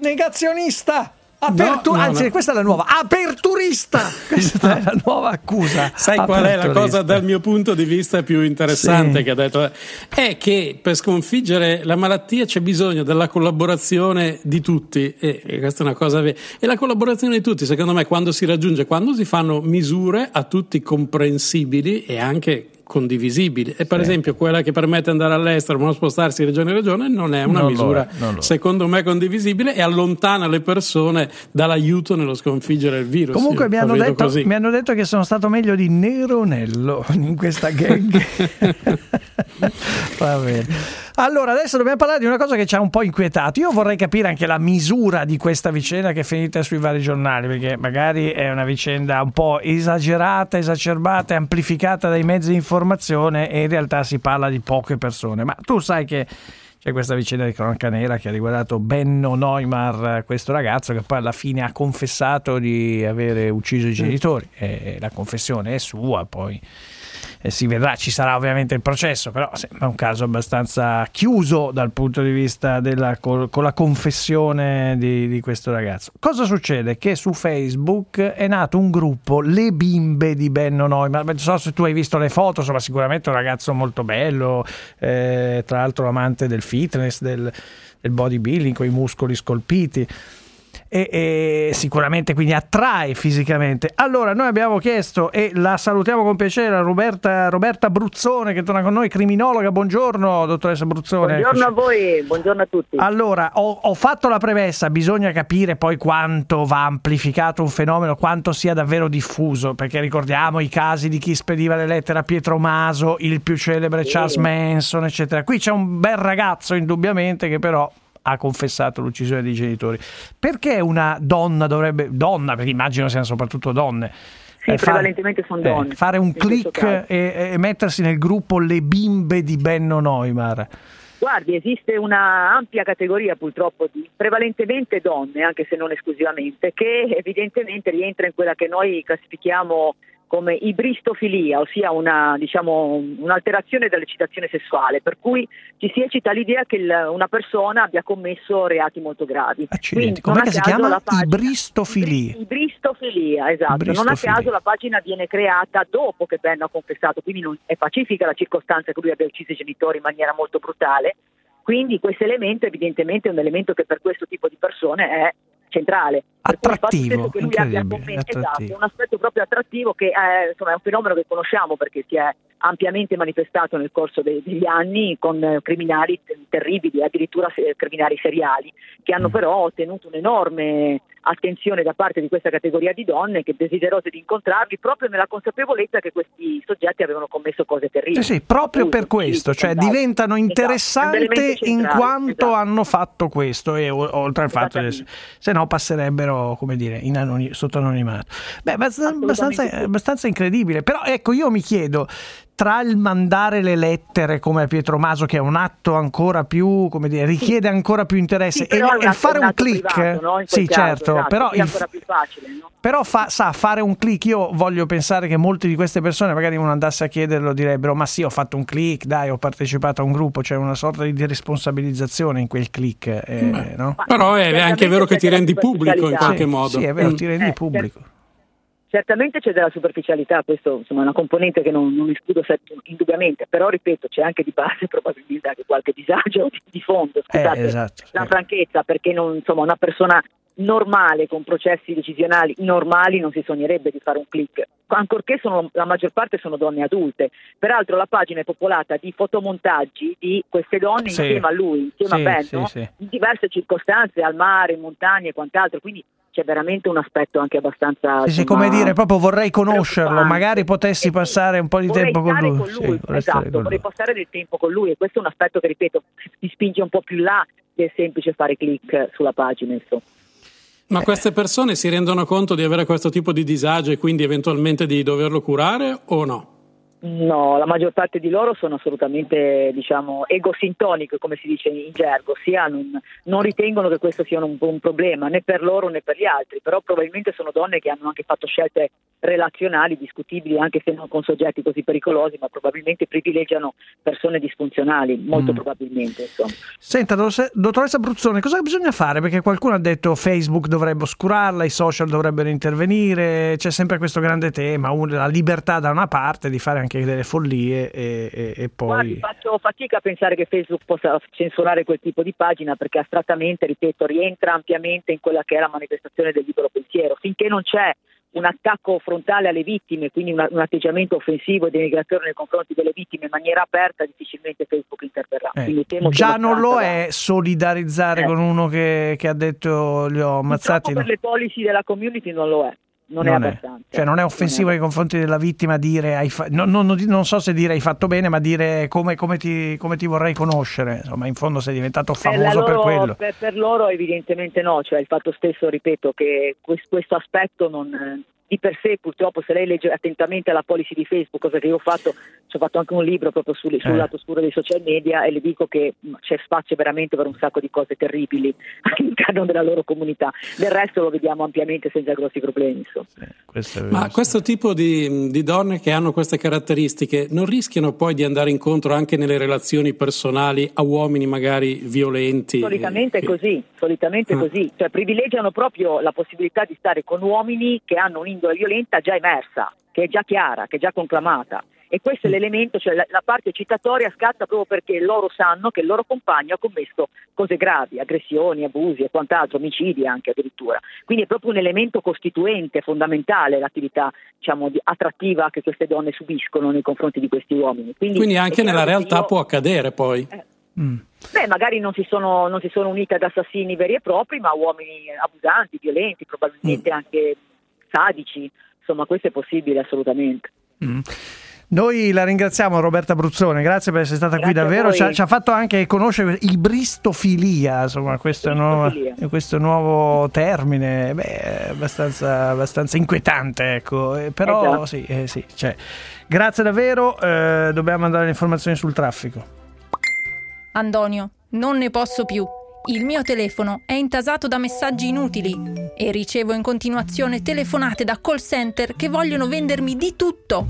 Negazionista! Apertu- No, no, Anzi, no. questa è la nuova. Aperturista! Questa è la nuova accusa. Sai qual è la cosa dal mio punto di vista più interessante Sì. che ha detto? È che per sconfiggere la malattia c'è bisogno della collaborazione di tutti e, e questa è una cosa vera. E la collaborazione di tutti, secondo me, quando si raggiunge, quando si fanno misure a tutti comprensibili e anche condivisibili. E per esempio quella che permette di andare all'estero ma non spostarsi di regione in regione non è una Non misura è, secondo me condivisibile e allontana le persone dall'aiuto nello sconfiggere il virus. Comunque Io mi hanno, detto, mi hanno detto che sono stato meglio di Neronello in questa gag. Va bene. Allora, adesso dobbiamo parlare di una cosa che ci ha un po' inquietato. Io vorrei capire anche la misura di questa vicenda che è finita sui vari giornali, perché magari è una vicenda un po' esagerata, esacerbata, amplificata dai mezzi di informazione e in realtà si parla di poche persone. Ma tu sai che c'è questa vicenda di cronaca nera che ha riguardato Benno Neumar, questo ragazzo che poi alla fine ha confessato di avere ucciso i genitori. E la confessione è sua, poi eh, si vedrà, ci sarà ovviamente il processo, però sembra un caso abbastanza chiuso dal punto di vista della col- con la confessione di, di questo ragazzo. Cosa succede? Che su Facebook è nato un gruppo, Le Bimbe di Benno Neumar. Non so se tu hai visto le foto, insomma, sicuramente un ragazzo molto bello, eh, tra l'altro amante del fitness, del, del bodybuilding, con i muscoli scolpiti e, e sicuramente quindi attrae fisicamente. Allora, noi abbiamo chiesto e la salutiamo con piacere a Roberta, Roberta Bruzzone che torna con noi, criminologa. Buongiorno, dottoressa Bruzzone. Buongiorno a voi, buongiorno a tutti. Allora, ho, ho fatto la premessa, bisogna capire poi quanto va amplificato un fenomeno, quanto sia davvero diffuso, perché ricordiamo i casi di chi spediva le lettere a Pietro Maso, il più celebre Charles Manson, eccetera. Qui c'è un bel ragazzo, indubbiamente, che però ha confessato l'uccisione dei genitori. Perché una donna dovrebbe, donna, perché immagino siano soprattutto donne, Sì, eh, fare- prevalentemente sono donne, eh, fare un click e, e mettersi nel gruppo Le Bimbe di Benno Neumar? Guardi, esiste una ampia categoria purtroppo di prevalentemente donne, anche se non esclusivamente, che evidentemente rientra in quella che noi classifichiamo come ibristofilia, ossia una, diciamo, un'alterazione dell'eccitazione sessuale, per cui ci si eccita l'idea che il- una persona abbia commesso reati molto gravi. Accidenti, che si chiama? Ibristofilia. Ibristofilia, esatto. Non a Ibristofilia. caso la pagina viene creata dopo che Ben ha confessato, quindi non- è pacifica la circostanza che lui abbia ucciso i genitori in maniera molto brutale. Quindi questo elemento evidentemente è un elemento che per questo tipo di persone è centrale. Attrattivo, che lui abbia attrattivo. esatto, è un aspetto proprio attrattivo che è, insomma, è un fenomeno che conosciamo perché si è ampiamente manifestato nel corso de- degli anni con eh, criminali te- terribili, addirittura se- criminali seriali, che Mm. hanno però ottenuto un'enorme attenzione da parte di questa categoria di donne che desiderose di incontrarli proprio nella consapevolezza che questi soggetti avevano commesso cose terribili. Sì, sì, proprio Abuso, per questo, cioè esatto. diventano Esatto, interessanti elemento in quanto esatto. hanno fatto questo e oltre al fatto che se no passerebbero, come dire, in anoni- sotto anonimato. Beh, abbast- abbastanza, abbastanza incredibile, però ecco, io mi chiedo tra il mandare le lettere come a Pietro Maso che è un atto ancora più, come dire, richiede ancora più interesse Sì, e, e fare un click, privato, no? Sì, caso, certo, esatto, però il facile, no? però fa, sa, fare un click, io voglio pensare che molte di queste persone, magari uno andasse a chiederlo, direbbero: Ma sì, ho fatto un click, dai, ho partecipato a un gruppo, c'è una sorta di responsabilizzazione in quel click. eh, no? Però è anche vero che ti rendi pubblico in qualche modo. Sì, è vero, Mm. ti rendi Eh, pubblico. Certamente c'è della superficialità, questo insomma, è una componente che non, non escludo indubbiamente, però ripeto c'è anche di base probabilmente anche qualche disagio di, fondo, scusate Eh, esatto, la franchezza, perché non, insomma, una persona normale con processi decisionali normali non si sognerebbe di fare un click, ancorché sono, la maggior parte sono donne adulte. Peraltro la pagina è popolata di fotomontaggi di queste donne Sì. insieme a lui, insieme Sì, a Ben, sì, in diverse circostanze, al mare, in montagne e quant'altro, quindi c'è veramente un aspetto anche abbastanza... Sì, sì, come dire, proprio vorrei conoscerlo, magari potessi passare un po' di tempo con lui. con Sì, lui, vorrei stare esatto, con vorrei lui. passare del tempo con lui e questo è un aspetto che, ripeto, ti spinge un po' più là del semplice fare click sulla pagina. Insomma. Ma queste persone si rendono conto di avere questo tipo di disagio e quindi eventualmente di doverlo curare o no? No, la maggior parte di loro sono assolutamente, diciamo, egosintoniche, come si dice in gergo, ossia non, non ritengono che questo sia un, un problema né per loro né per gli altri, però probabilmente sono donne che hanno anche fatto scelte relazionali discutibili, anche se non con soggetti così pericolosi, ma probabilmente privilegiano persone disfunzionali, molto Mm. probabilmente. Insomma. Senta, dottoressa- Bruzzone, cosa bisogna fare? Perché qualcuno ha detto Facebook dovrebbe oscurarla, i social dovrebbero intervenire, c'è sempre questo grande tema, la libertà da una parte di fare anche delle follie e, e- e Guardi, poi... faccio fatica a pensare che Facebook possa censurare quel tipo di pagina perché astrattamente, ripeto, rientra ampiamente in quella che è la manifestazione del libero pensiero. Finché non c'è un attacco frontale alle vittime, quindi una- un atteggiamento offensivo e denigratore nei confronti delle vittime in maniera aperta, difficilmente Facebook interverrà. Eh, già non lo è solidarizzare Eh. con uno che, che ha detto li ho ammazzati. Purtroppo per le policy della community non lo è, non, è abbastanza. Cioè non è offensivo nei confronti della vittima dire hai fa- no- no- no- non so se dire hai fatto bene, ma dire come, come ti, come ti vorrei conoscere. Insomma, in fondo sei diventato Per, famoso per loro- quello. per- per loro evidentemente no, cioè il fatto stesso, ripeto, che quest- questo aspetto non, di per sé purtroppo se lei legge attentamente la policy di Facebook, cosa che io ho fatto, ci ho fatto anche un libro proprio sul, sul Eh. lato scuro dei social media e le dico che mh, c'è spazio veramente per un sacco di cose terribili all'interno della loro comunità. Del resto lo vediamo ampiamente senza grossi problemi. Questo è vero, Ma sì. questo tipo di, di donne che hanno queste caratteristiche non rischiano poi di andare incontro anche nelle relazioni personali a uomini magari violenti? Solitamente è Eh, così, solitamente è Ah. così, cioè privilegiano proprio la possibilità di stare con uomini che hanno un'indole violenta già emersa, che è già chiara, che è già conclamata. E questo Mm. è l'elemento, cioè la, la parte citatoria scatta proprio perché loro sanno che il loro compagno ha commesso cose gravi, aggressioni, abusi e quant'altro, omicidi anche addirittura. Quindi è proprio un elemento costituente, fondamentale l'attività diciamo, di- attrattiva che queste donne subiscono nei confronti di questi uomini. Quindi, Quindi anche nella realtà io- può accadere poi. Mm. Beh, magari non si, sono, non si sono unite ad assassini veri e propri, ma uomini abusanti, violenti, Mm. probabilmente anche sadici. Insomma, questo è possibile assolutamente. Mm. Noi la ringraziamo Roberta Bruzzone, grazie per essere stata qui Grazie a davvero, ci ha, ci ha fatto anche conoscere il bristofilia, insomma questo, nuovo, Bristofilia. questo nuovo termine, beh, è abbastanza, abbastanza inquietante, ecco. Eh, però Esatto. sì, eh, sì, cioè, grazie davvero, eh, dobbiamo andare alle informazioni sul traffico. Antonio, non ne posso più. Il mio telefono è intasato da messaggi inutili e ricevo in continuazione telefonate da call center che vogliono vendermi di tutto.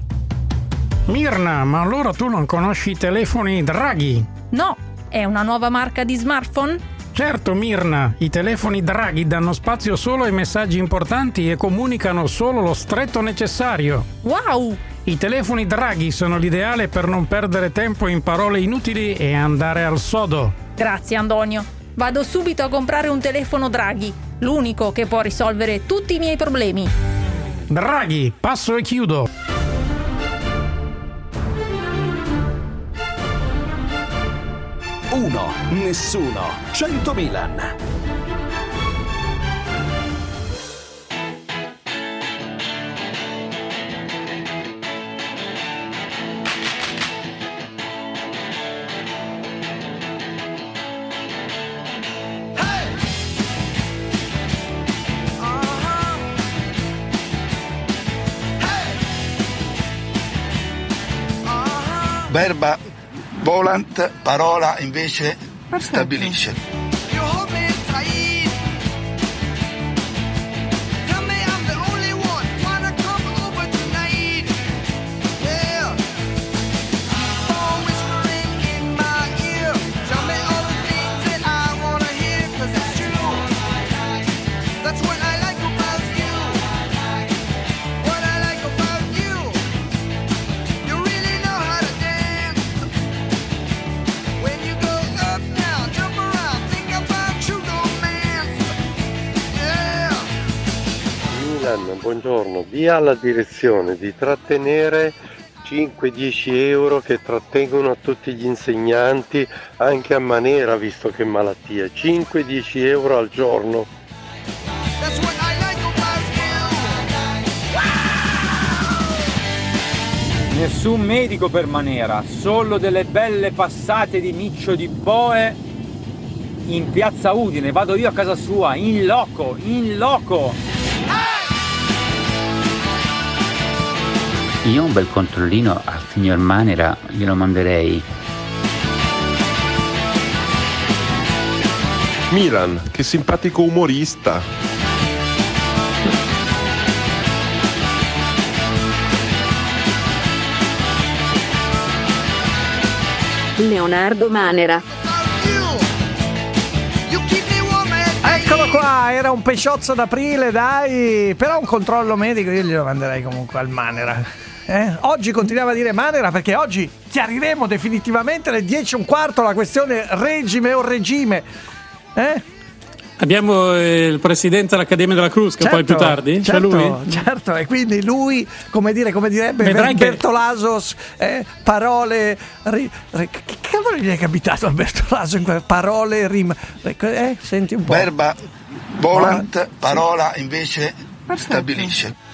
Mirna, ma allora tu non conosci i telefoni Draghi? No, è una nuova marca di smartphone? Certo, Mirna, i telefoni Draghi danno spazio solo ai messaggi importanti e comunicano solo lo stretto necessario. Wow! I telefoni Draghi sono l'ideale per non perdere tempo in parole inutili e andare al sodo. Grazie Antonio. Vado subito a comprare un telefono Draghi, l'unico che può risolvere tutti i miei problemi. Draghi, passo e chiudo. Uno, nessuno, 100 Milan. Verba volant, parola invece stabilisce. Buongiorno. Dia alla direzione di trattenere 5-10 euro che trattengono tutti gli insegnanti anche a manera visto che malattia. 5-10 euro al giorno. Nessun medico per Manera, solo delle belle passate di miccio di boe in piazza Udine. Vado io a casa sua, in loco, in loco. Io un bel controllino al signor Manera glielo manderei. Milan, che simpatico umorista. Leonardo Manera. Eccolo qua, era un pesciozzo d'aprile, dai. Però un controllo medico io glielo manderei comunque al Manera. Eh? Oggi continuiamo a dire Manera perché oggi chiariremo definitivamente alle 10 e un quarto la questione regime o regime. Eh? Abbiamo eh, il presidente dell'Accademia della Crusca, Certo, poi più tardi. C'è certo, lui? certo, e quindi lui, come, dire, come direbbe Vedrai che- Bertolasos, eh, parole. Ri, ri- che cavolo gli è capitato a Bertolaso parole rim. Eh, senti un po'. Verba volant, parola invece stabilisce.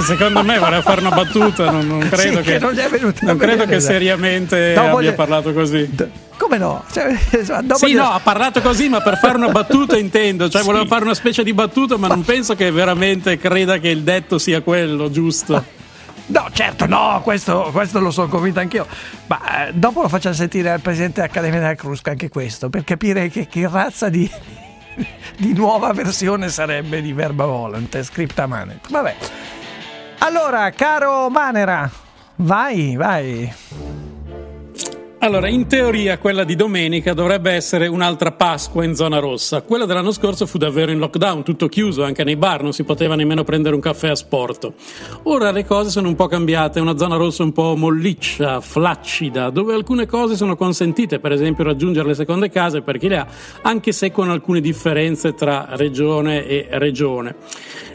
Secondo me voleva fare una battuta, non, non credo Sì, che, che non non credo che seriamente Dopo abbia gli- parlato così. Come no? Cioè, Sì, gli- no, ha parlato così, ma per fare una battuta intendo, cioè voleva fare una specie di battuta, ma non penso che veramente creda che il detto sia quello, giusto. No, certo, no, questo, questo lo sono convinto anch'io. Ma eh, dopo lo facciamo sentire al presidente dell'Accademia della Crusca anche questo, per capire che, che razza di, di nuova versione sarebbe di Verba Volant, scripta manet. Vabbè. Allora, caro Manera, vai, vai. Allora, in teoria quella di domenica dovrebbe essere un'altra Pasqua in zona rossa. Quella dell'anno scorso fu davvero in lockdown, tutto chiuso, anche nei bar, non si poteva nemmeno prendere un caffè a sporto. Ora le cose sono un po' cambiate, una zona rossa un po' molliccia, flaccida, dove alcune cose sono consentite, per esempio raggiungere le seconde case per chi le ha, anche se con alcune differenze tra regione e regione.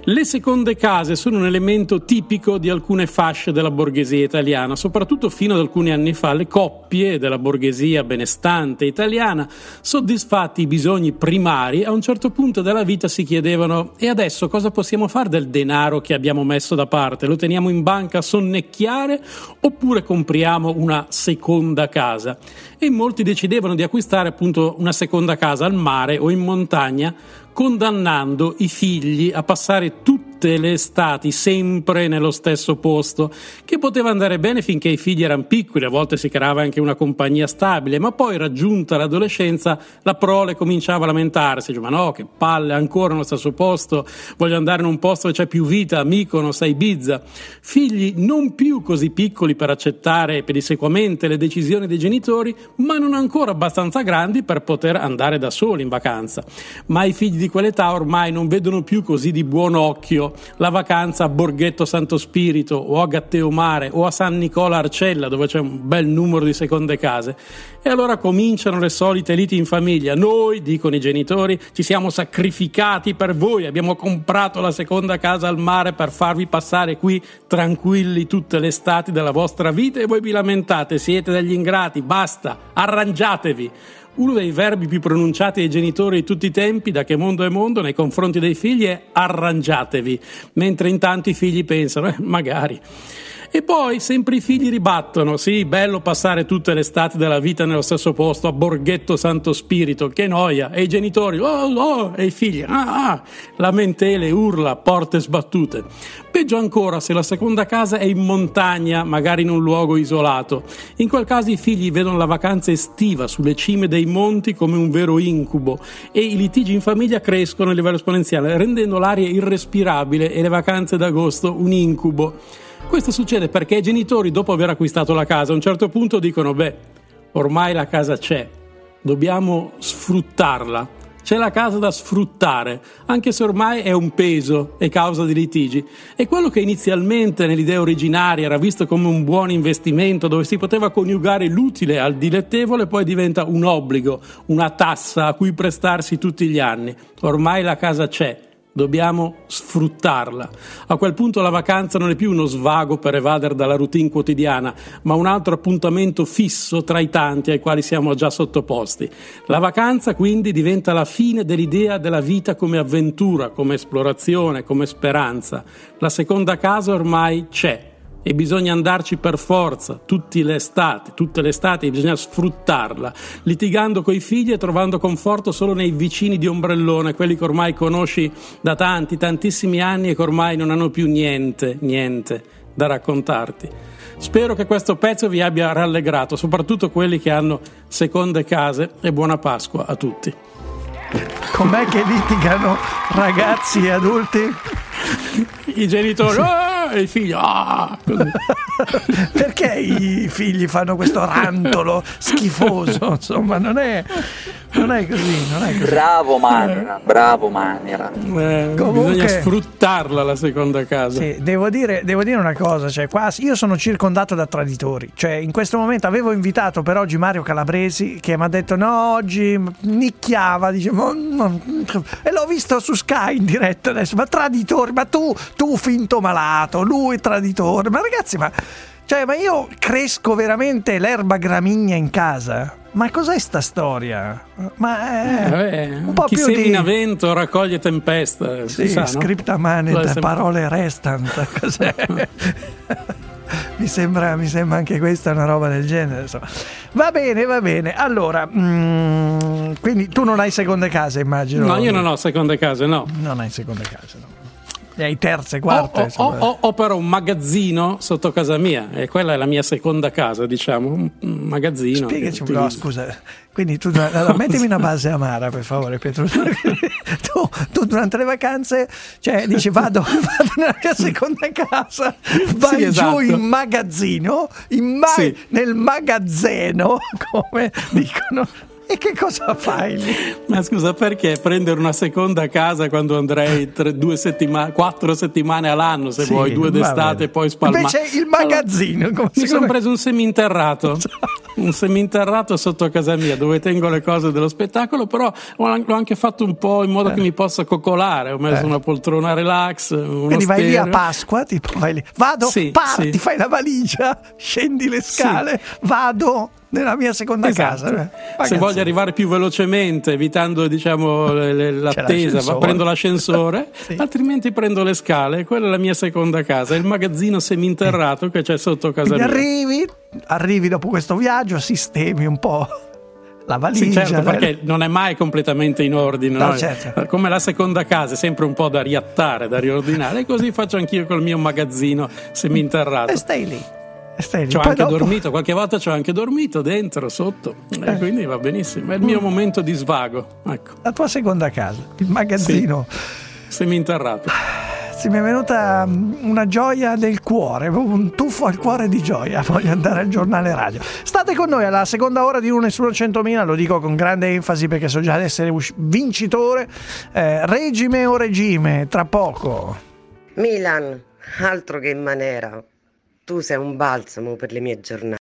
Le seconde case sono un elemento tipico di alcune fasce della borghesia italiana, soprattutto fino ad alcuni anni fa le coppie della borghesia benestante italiana, soddisfatti i bisogni primari, a un certo punto della vita si chiedevano e adesso cosa possiamo fare del denaro che abbiamo messo da parte? Lo teniamo in banca a sonnecchiare oppure compriamo una seconda casa? E molti decidevano di acquistare appunto una seconda casa al mare o in montagna condannando i figli a passare tutta tutte le estati, sempre nello stesso posto, che poteva andare bene finché i figli erano piccoli, a volte si creava anche una compagnia stabile, ma poi raggiunta l'adolescenza la prole cominciava a lamentarsi, dice, ma no, che palle, ancora nello stesso posto, voglio andare in un posto dove c'è più vita, Mykonos, a Ibiza. Figli non più così piccoli per accettare pedissequamente le decisioni dei genitori, ma non ancora abbastanza grandi per poter andare da soli in vacanza. Ma i figli di quell'età ormai non vedono più così di buon occhio la vacanza a Borghetto Santo Spirito o a Gatteo Mare o a San Nicola Arcella, dove c'è un bel numero di seconde case. E allora cominciano le solite liti in famiglia. Noi, dicono i genitori, ci siamo sacrificati per voi, abbiamo comprato la seconda casa al mare per farvi passare qui tranquilli tutte le estati della vostra vita e voi vi lamentate, siete degli ingrati, basta, arrangiatevi. Uno dei verbi più pronunciati dai genitori di tutti i tempi, da che mondo è mondo, nei confronti dei figli è arrangiatevi, mentre intanto i figli pensano, eh, magari. E poi sempre i figli ribattono, sì, bello passare tutte le estati della vita nello stesso posto, a Borghetto Santo Spirito, che noia, e i genitori, oh, oh, e i figli, ah, ah, lamentele, urla, porte sbattute. Peggio ancora se la seconda casa è in montagna, magari in un luogo isolato. In quel caso i figli vedono la vacanza estiva sulle cime dei monti come un vero incubo e i litigi in famiglia crescono a livello esponenziale, rendendo l'aria irrespirabile e le vacanze d'agosto un incubo. Questo succede perché i genitori, dopo aver acquistato la casa, a un certo punto dicono: Beh, ormai la casa c'è, dobbiamo sfruttarla. C'è la casa da sfruttare, anche se ormai è un peso e causa di litigi. E quello che inizialmente nell'idea originaria era visto come un buon investimento dove si poteva coniugare l'utile al dilettevole, poi diventa un obbligo, una tassa a cui prestarsi tutti gli anni. Ormai la casa c'è, Dobbiamo sfruttarla. A quel punto la vacanza non è più uno svago per evadere dalla routine quotidiana, ma un altro appuntamento fisso tra i tanti ai quali siamo già sottoposti. La vacanza quindi diventa la fine dell'idea della vita come avventura, come esplorazione, come speranza. La seconda casa ormai c'è e bisogna andarci per forza, tutte le estati, tutte le estati, bisogna sfruttarla, litigando coi figli e trovando conforto solo nei vicini di ombrellone, quelli che ormai conosci da tanti, tantissimi anni e che ormai non hanno più niente, niente da raccontarti. Spero che questo pezzo vi abbia rallegrato, soprattutto quelli che hanno seconde case e buona Pasqua a tutti. Com'è che litigano ragazzi e adulti? I genitori, "Ah!" e i figli, "Ah!" Perché i figli fanno questo rantolo schifoso? Insomma, non è, non è così, non è così. Bravo Manera, bravo Manera. Eh, Comunque- Bisogna sfruttarla la seconda casa. Sì, devo dire, devo dire una cosa, cioè qua io sono circondato da traditori, cioè in questo momento avevo invitato per oggi Mario Calabresi che mi ha detto no oggi nicchiava, dice, e l'ho visto su Sky in diretta adesso, ma traditori, ma tu, tu finto malato, lui traditore, ma ragazzi ma, cioè, ma io cresco veramente l'erba gramigna in casa? Ma cos'è sta storia? Ma Eh, vabbè, un po' chi più semina di... vento raccoglie tempesta. Sì, sa, no? scripta Può manet, parole restant, cos'è? mi, sembra, mi sembra anche questa una roba del genere. insomma. Va bene, va bene. Allora, mm, quindi tu non hai seconde case, immagino. No, io non ho seconde case, no. Non hai seconde case, no. Hai terze, Ho, quarte. ho- insomma. ho- ho però un magazzino sotto casa mia e quella è la mia seconda casa, diciamo, un magazzino. Spiegaci un po', no, scusa. Quindi tu, allora, mettimi una base amara, per favore, Pietro. tu, tu durante le vacanze, cioè, dici vado, vado nella mia seconda casa, vai giù esatto. in magazzino, in ma- Sì. nel magazzeno, come dicono. E che cosa fai lì? Ma scusa, perché prendere una seconda casa quando andrei tre, due settimane, quattro settimane all'anno, se Sì, vuoi, due d'estate e poi spalmare? Invece il magazzino, come Mi sono preso un seminterrato, un seminterrato sotto casa mia dove tengo le cose dello spettacolo, però l'ho anche fatto un po' in modo che mi possa coccolare. Ho messo Eh. una poltrona relax, Quindi vai lì a stereo. Pasqua, tipo vai lì. Vado, Sì, parti, sì. fai la valigia, scendi le scale, vado nella mia seconda Esatto. casa. eh. Se voglio arrivare più velocemente, evitando diciamo, le- le- l'attesa, l'ascensore. prendo l'ascensore, Sì. altrimenti prendo le scale. Quella è la mia seconda casa, il magazzino seminterrato che c'è sotto casa Quindi mia. arrivi, arrivi dopo questo viaggio, sistemi un po'. La valigia. Sì, certo, perché non è mai completamente in ordine. No, no? certo. Come la seconda casa, è sempre un po' da riattare, da riordinare. E così faccio anch'io col mio magazzino seminterrato. E stai lì. E stai. Ci ho anche dopo- dormito, qualche volta ci ho anche dormito dentro, sotto, e quindi va benissimo. È il mio momento di svago. Ecco, La tua seconda casa, il magazzino. seminterrato. Sì, mi è venuta mm, una gioia del cuore, un tuffo al cuore di gioia. Voglio andare al giornale radio. State con noi alla seconda ora di 1 Nessuno 100.000, lo dico con grande enfasi perché so già di essere usci- vincitore. Eh, regime o regime, tra poco. Milan, altro che in maniera. Tu sei un balsamo per le mie giornate.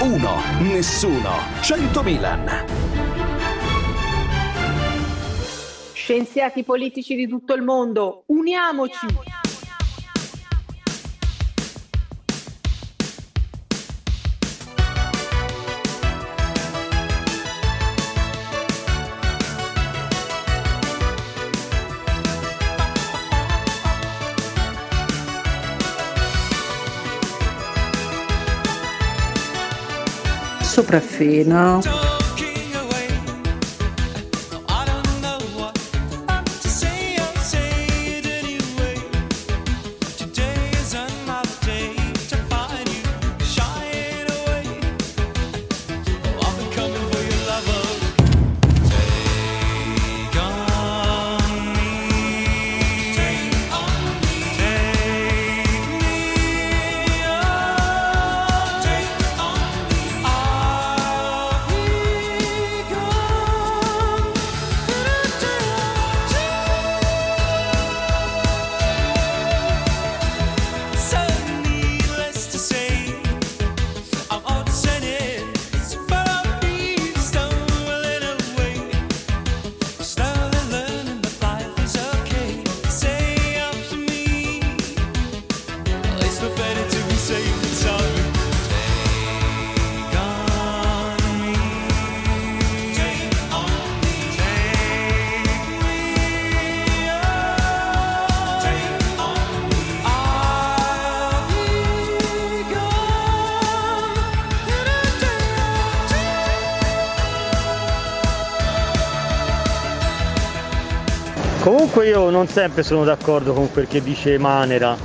Uno, nessuno, 100 Milan. Scienziati politici di tutto il mondo, uniamoci! Sopraffino. Comunque io non sempre sono d'accordo con quel che dice Manera,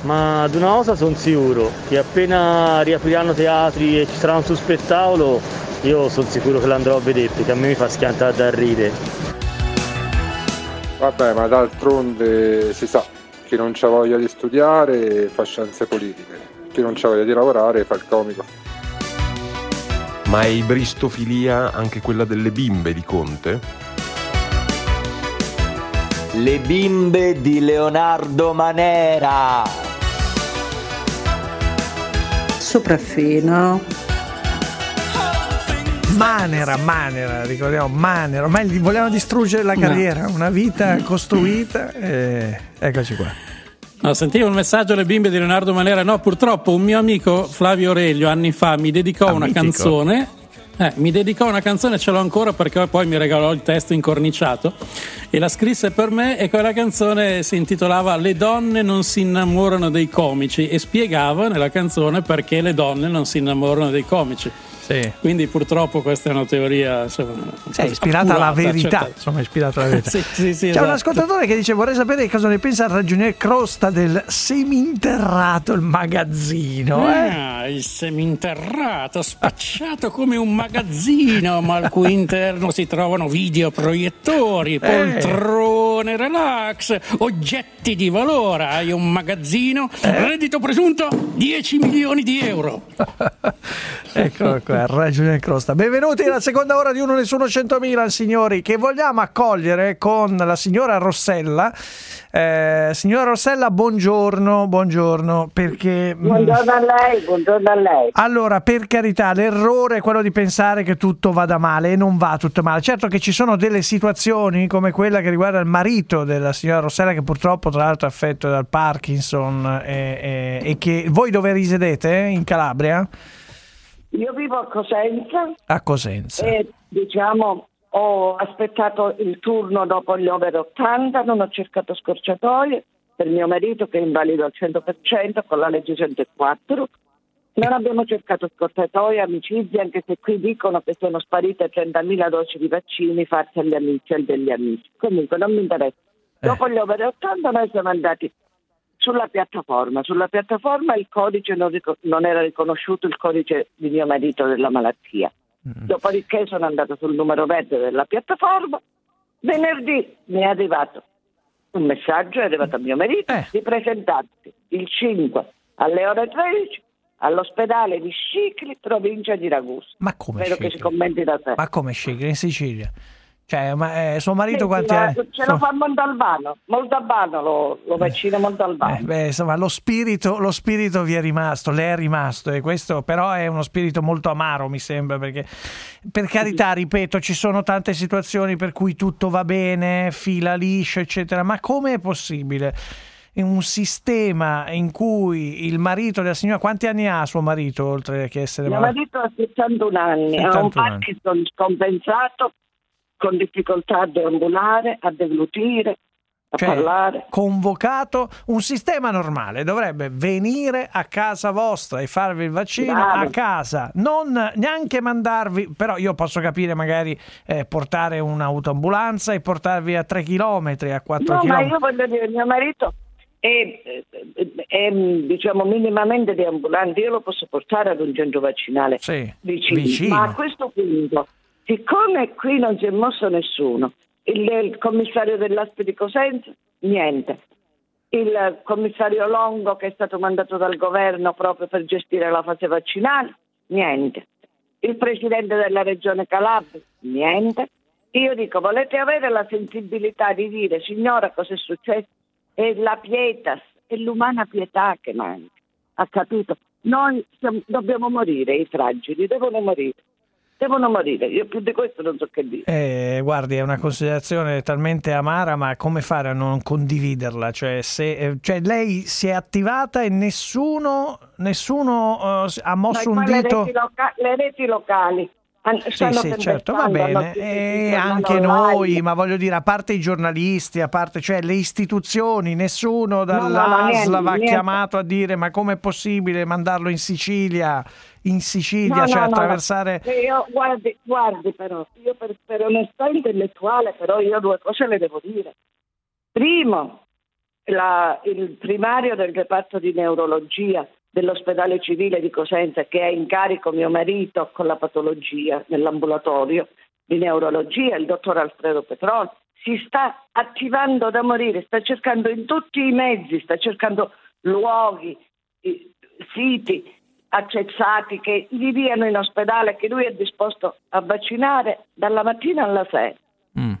ma ad una cosa sono sicuro, che appena riapriranno teatri e ci sarà un suo spettacolo, io sono sicuro che l'andrò a vedere perché a me mi fa schiantare da ridere. Vabbè, ma d'altronde si sa, chi non ha voglia di studiare fa scienze politiche, chi non ha voglia di lavorare fa il comico. Ma è ibristofilia anche quella delle bimbe di Conte? Le bimbe di Leonardo Manera. Sopraffino. Manera, Manera, ricordiamo, Manera. Ormai gli volevano distruggere la No. carriera, una vita costruita. E... Eccoci qua. No, sentivo un messaggio alle bimbe di Leonardo Manera. No, purtroppo un mio amico Flavio Aurelio anni fa mi dedicò Ah, una mitico. canzone. Eh, mi dedicò una canzone, ce l'ho ancora perché poi mi regalò il testo incorniciato e la scrisse per me e quella canzone si intitolava Le donne non si innamorano dei comici e spiegava nella canzone perché le donne non si innamorano dei comici. Quindi purtroppo questa è una teoria insomma, Sì, ispirata alla accurata, verità. certo. Insomma, ispirata alla verità. Sì, sì, sì, C'è esatto. un ascoltatore che dice: Vorrei sapere cosa ne pensa il ragionier Crosta del seminterrato il magazzino. Eh? Ah, il seminterrato, spacciato come un magazzino, ma al cui interno si trovano videoproiettori, poltrone relax, oggetti di valore. Hai un magazzino, reddito presunto 10 milioni di euro. Eccolo qua, il ragionier Crosta. Benvenuti alla seconda ora di Uno Nessuno 100.000, signori, che vogliamo accogliere con la signora Rossella. Eh, signora Rossella, buongiorno, buongiorno, perché... mm, Buongiorno a lei, buongiorno a lei. Allora, per carità, l'errore è quello di pensare che tutto vada male e non va tutto male. Certo che ci sono delle situazioni come quella che riguarda il marito della signora Rossella, che purtroppo tra l'altro è affetto dal Parkinson e, e- e che voi dove risiedete? In Calabria? Io vivo a Cosenza A Cosenza. e diciamo ho aspettato il turno dopo gli over 80, non ho cercato scorciatoie per mio marito che è invalido al 100% con la legge 104. Non abbiamo cercato scorciatoie, amicizie, anche se qui dicono che sono sparite 30.000 dosi di vaccini fatte agli amici e degli amici. Comunque non mi interessa. Dopo gli over 80 noi siamo andati sulla piattaforma. Sulla piattaforma il codice non, rico- non era riconosciuto il codice di mio marito della malattia. Dopodiché sono andata sul numero verde della piattaforma. Venerdì mi è arrivato un messaggio, è arrivato a mio marito, di presentarsi il 5 alle ore 13 all'ospedale di Scicli, provincia di Ragusa. Ma come Spero che Scicli? si commenti da te. Ma come sceglie in Sicilia? Cioè, ma eh, suo marito Sì, quanti anni? Ce lo fa Montalbano, Montalbano lo, lo vaccina Montalbano. Eh, beh, insomma, lo spirito, lo spirito vi è rimasto, le è rimasto e questo però è uno spirito molto amaro, mi sembra, perché per carità, ripeto, ci sono tante situazioni per cui tutto va bene, fila liscio, eccetera, ma come è possibile? In un sistema in cui il marito della signora, quanti anni ha suo marito oltre che essere Mio marito ha 71 anni, ha 71 un Parkinson scompensato, con difficoltà a deambulare, a deglutire, a Cioè, parlare. convocato un sistema normale dovrebbe venire a casa vostra e farvi il vaccino Bravo. a casa non neanche mandarvi però io posso capire magari eh, portare un'autoambulanza e portarvi a 3 km a 4 No, km ma io voglio dire, mio marito è, è- è, diciamo minimamente deambulante, io lo posso portare ad un centro vaccinale Sì, vicino. vicino. Ma a questo punto, siccome qui non si è mosso nessuno, il, il commissario dell'Aspe di Cosenza, niente. Il commissario Longo che è stato mandato dal governo proprio per gestire la fase vaccinale, niente. Il presidente della regione Calabria, niente. Io dico, volete avere la sensibilità di dire, signora, cosa è successo? È la pietas, è l'umana pietà che manca. Ha capito? Noi siamo- dobbiamo morire, i fragili devono morire. Devono morire. Io più di questo non so che dire. Eh, guardi, è una considerazione talmente amara, ma come fare a non condividerla? Cioè, se, eh, cioè, lei si è attivata e nessuno, nessuno eh, ha mosso Noi un qua le dito. reti, loca- le reti locali Sì, sì, certo, va bene. E anche noi, ma voglio dire, a parte i giornalisti, a parte cioè le istituzioni, nessuno no, no, dall'ASL niente, va chiamato a dire ma com'è possibile mandarlo in Sicilia, in Sicilia, No, cioè no, no, no. attraversare... Eh, io- guardi, guardi però, io per, per onestà intellettuale però io due cose le devo dire. Primo, la- il primario del reparto di neurologia dell'ospedale civile di Cosenza che ha in carico mio marito con la patologia nell'ambulatorio di neurologia, il dottor Alfredo Petroni, si sta attivando da morire, sta cercando in tutti i mezzi, sta cercando luoghi, siti accessati che gli diano in ospedale che lui è disposto a vaccinare dalla mattina alla sera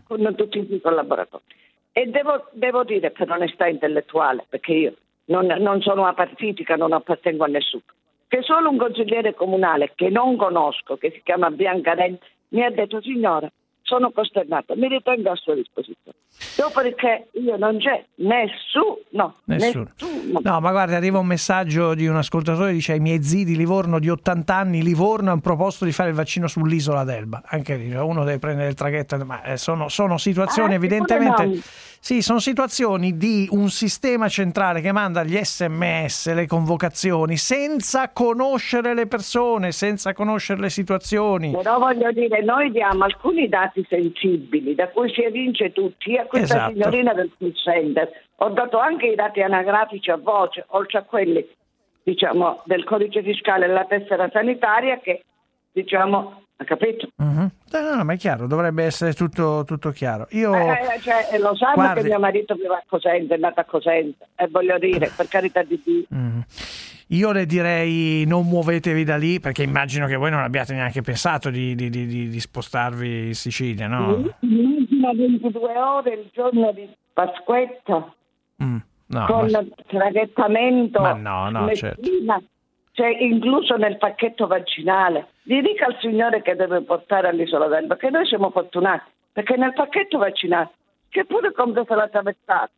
con tutti i suoi collaboratori. E devo, devo dire per onestà intellettuale, perché io non, non sono apartitica, non appartengo a nessuno, che solo un consigliere comunale che non conosco, che si chiama Bianca Rente, mi ha detto signora, sono costernato, mi ritengo a sua disposizione. Dopodiché io non c'è nessuno, Nessuno. nessuno. No, ma guarda, arriva un messaggio di un ascoltatore dice ai miei zii di Livorno di 80 anni, Livorno hanno proposto di fare il vaccino sull'isola d'Elba. Anche lì cioè, uno deve prendere il traghetto, ma eh, sono, sono situazioni Ah, evidentemente... Sì, sono situazioni di un sistema centrale che manda gli sms, le convocazioni, senza conoscere le persone, senza conoscere le situazioni. Però voglio dire, noi diamo alcuni dati sensibili da cui si evince tutti. A questa Esatto. signorina del call center ho dato anche i dati anagrafici a voce, oltre a quelli diciamo, del codice fiscale e la tessera sanitaria che diciamo, ha capito? Mhm. Eh, no, no, ma è chiaro, dovrebbe essere tutto, tutto chiaro. Io... Eh, cioè, eh, lo sanno Guardi- che mio marito vive a Cosenza, è nato a Cosenza e voglio dire, per carità di Dio. Mm. Io le direi non muovetevi da lì perché immagino che voi non abbiate neanche pensato di, di- di- di- spostarvi in Sicilia, no? Immagina 22 ore il giorno di Pasquetta. Mm, no, con ma- traghettamento Ma no, no, certo. Cioè incluso nel pacchetto vaccinale. Vi dica al signore che deve portare all'isola d'Elba che noi siamo fortunati perché nel pacchetto vaccinale c'è pure compresa la traversata.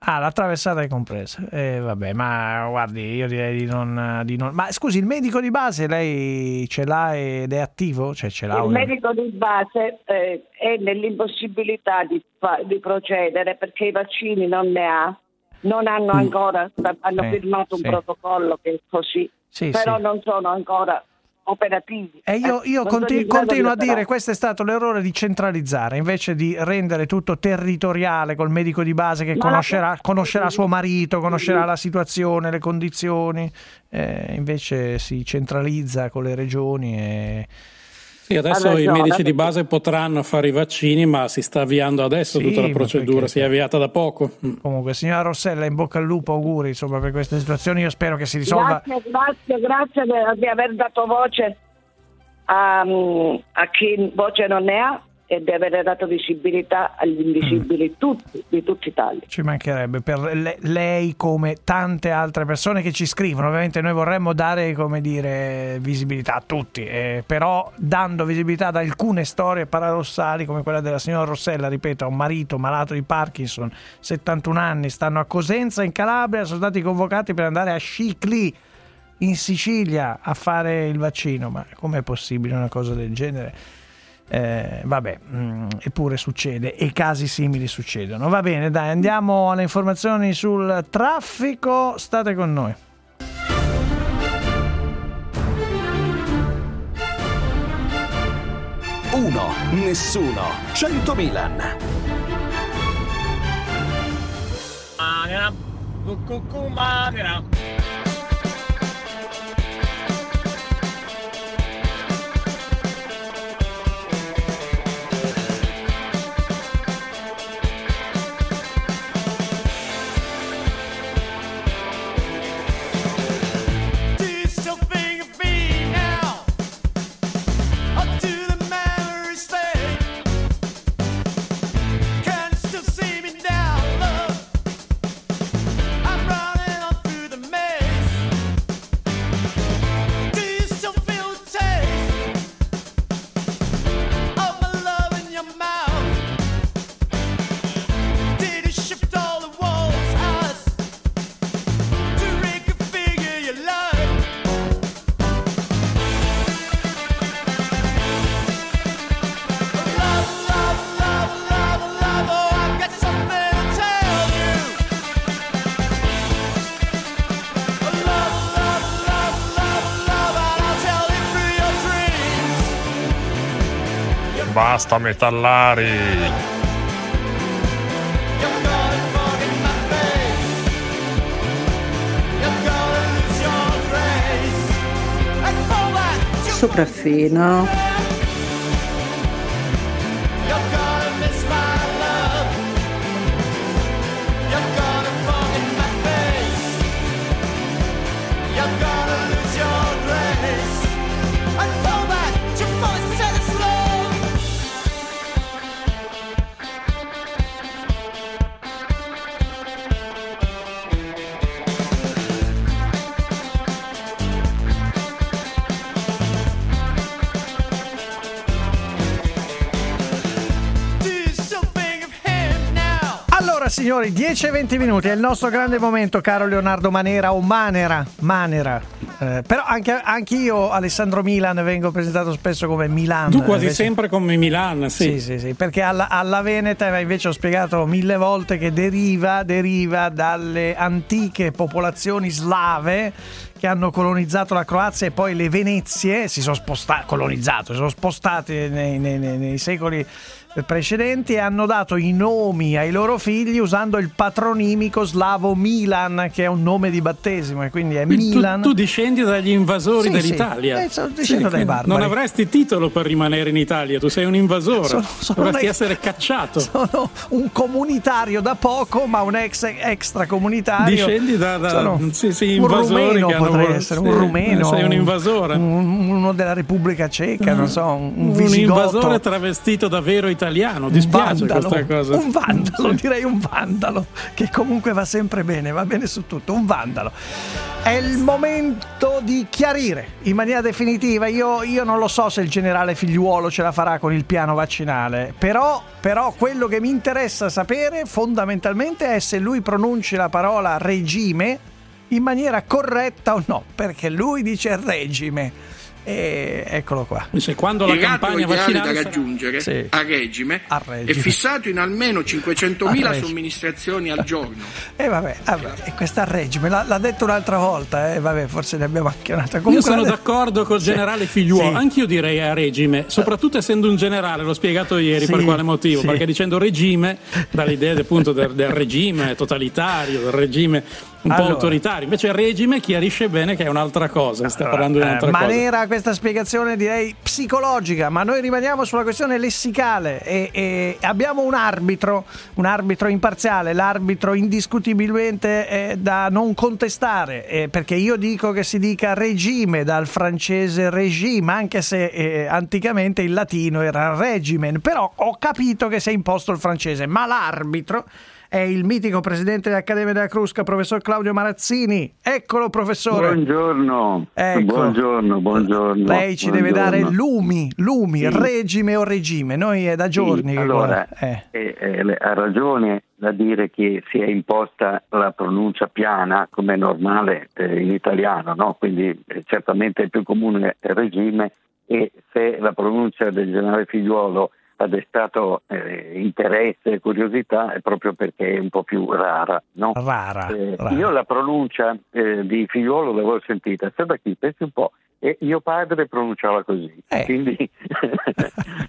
Ah, la traversata è compresa. Eh, vabbè, ma guardi, io direi di non, di non- Ma scusi, il medico di base lei ce l'ha ed è attivo? Cioè ce l'ha? Il ovviamente. medico di base eh, è nell'impossibilità di, di procedere perché i vaccini non ne ha non hanno Mm. ancora, hanno Sì, firmato un sì. protocollo che è così, Sì, però sì. non sono ancora operativi. E io, Eh, io non sono conti- in grado di continuo a dire questo è stato l'errore di centralizzare invece di rendere tutto territoriale col medico di base che conoscerà, conoscerà suo marito, conoscerà la situazione, le condizioni, eh, invece si centralizza con le regioni e... Sì, adesso Ha i ragione, medici di base potranno fare i vaccini, ma si sta avviando adesso Sì, tutta la procedura, perché- si è avviata da poco. Mm. Comunque, signora Rossella, in bocca al lupo, auguri insomma, per queste situazioni. Io spero che si risolva. Grazie, grazie, grazie di, di aver dato voce a, a chi voce non ne ha e di aver dato visibilità agli invisibili tutti, di tutta Italia. Ci mancherebbe per le- lei come tante altre persone che ci scrivono. Ovviamente noi vorremmo dare, come dire, visibilità a tutti, eh, però dando visibilità ad alcune storie paradossali come quella della signora Rossella, ripeto, ha un marito malato di Parkinson, 71 anni, stanno a Cosenza in Calabria, sono stati convocati per andare a Scicli in Sicilia a fare il vaccino, ma com'è possibile una cosa del genere? Eh, vabbè, mm, eppure succede e casi simili succedono. Va bene, dai, andiamo alle informazioni sul traffico. State con noi. Uno, nessuno, 100 Milan. Cucù that, you Sopraffino. 10-20 minuti, è il nostro grande momento, caro Leonardo Manera o Manera. Manera. Eh, però anche, anche, io, Alessandro Milan, vengo presentato spesso come Milan. Tu quasi invece... sempre come Milan, sì. Sì, sì, sì perché alla, alla, Veneta invece ho spiegato mille volte che deriva, deriva dalle antiche popolazioni slave che hanno colonizzato la Croazia e poi le Venezie si sono spostate, colonizzato, si sono spostate nei, nei- nei- secoli precedenti e hanno dato i nomi ai loro figli usando il patronimico slavo Milan, che è un nome di battesimo e quindi è Quindi tu- Milan. Tu, discendi dagli invasori Sì, dell'Italia. sì. Eh, quindi barbari. Non avresti titolo per rimanere in Italia, tu sei un invasore. Sono- sono Dovresti un- essere cacciato. sono un comunitario da poco, ma un ex extracomunitario. Discendi da, da- Sono sì, sì, un invasori rumeno che hanno potrei essere, sì, un rumeno. Sei un invasore. un- uno della Repubblica Ceca, non so, un, un Un visigotto. invasore travestito da vero italiano. Dispiace vandalo, questa cosa. Un vandalo, direi un vandalo, che comunque va sempre bene, va bene su tutto, un vandalo. È il momento di chiarire in maniera definitiva, io, io non lo so se il generale figliuolo ce la farà con il piano vaccinale, però, però quello che mi interessa sapere fondamentalmente è se lui pronunci la parola regime in maniera corretta o no, perché lui dice regime. E eccolo qua. Dice, quando la Il ratio campagna vaccinale da raggiungere Sì. a, regime A regime. è fissato in almeno A 500.000 regime. somministrazioni al giorno. E vabbè, vabbè, e questa regime l'ha, l'ha detto un'altra volta, eh, vabbè, forse ne abbiamo anche un'altra. Io Comunque sono l'ha- d'accordo col Sì. generale Figliuolo, Sì. anch'io direi a regime, soprattutto essendo un generale, l'ho spiegato ieri Sì, per quale motivo, sì. perché dicendo regime, dall'idea appunto del, del regime totalitario, del regime un po' Allora. autoritario, invece regime chiarisce bene che è un'altra cosa, stiamo parlando di Eh, un'altra cosa. Manera questa spiegazione direi psicologica, ma noi rimaniamo sulla questione lessicale e, e abbiamo un arbitro, un arbitro imparziale, l'arbitro indiscutibilmente eh, da non contestare, eh, perché io dico che si dica regime dal francese regime, anche se eh, anticamente il latino era regimen, però ho capito che si è imposto il francese, ma l'arbitro è il mitico presidente dell'Accademia della Crusca, professor Claudio Marazzini. Eccolo, professore. Buongiorno, Ecco. buongiorno, buongiorno. Lei ci deve buongiorno. dare lumi, lumi, Sì. regime o regime. Noi è da giorni Sì, che allora, eh. eh, eh, ha ragione da dire che si è imposta la pronuncia piana come è normale eh, in italiano, no? quindi eh, certamente il più comune è regime e se la pronuncia del generale figliuolo ha destato eh, interesse e curiosità è proprio perché è un po' più rara. No? Rara, Eh, rara. Io la pronuncia eh, di figliuolo l'avevo sentita, sai da chi? Pensi un po'. E mio padre pronunciava così, quindi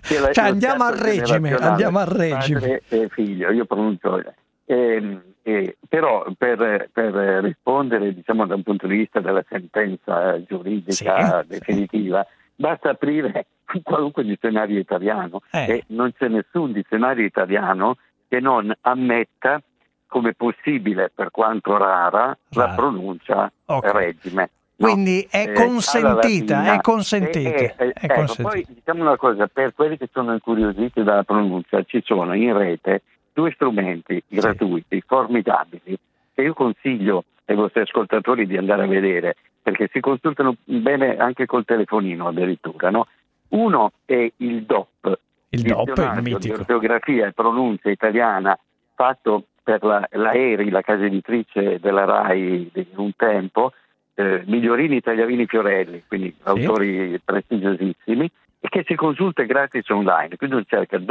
che la- Eh. Cioè, andiamo al regime, andiamo al regime. Padre e figlio, io pronuncio. Ehm, eh, però per, per rispondere diciamo da un punto di vista della sentenza giuridica Sì, definitiva basta aprire qualunque dizionario italiano Eh. e non c'è nessun dizionario italiano che non ammetta come possibile per quanto rara la pronuncia Ok. regime no? Quindi è Eh, consentita, latina. è consentita, Eh, eh, è ecco, consentita. poi diciamo una cosa, per quelli che sono incuriositi dalla pronuncia, ci sono in rete due strumenti gratuiti, formidabili, che io consiglio ai vostri ascoltatori di andare a vedere, perché si consultano bene anche col telefonino addirittura. No? Uno è il DOP, Il DOP è dizionario di mitico. ortografia e pronuncia italiana, fatto per la, la ERI, la casa editrice della RAI di un tempo, eh, Migliorini, Tagliavini, Fiorelli, quindi autori prestigiosissimi, e che si consulta gratis online.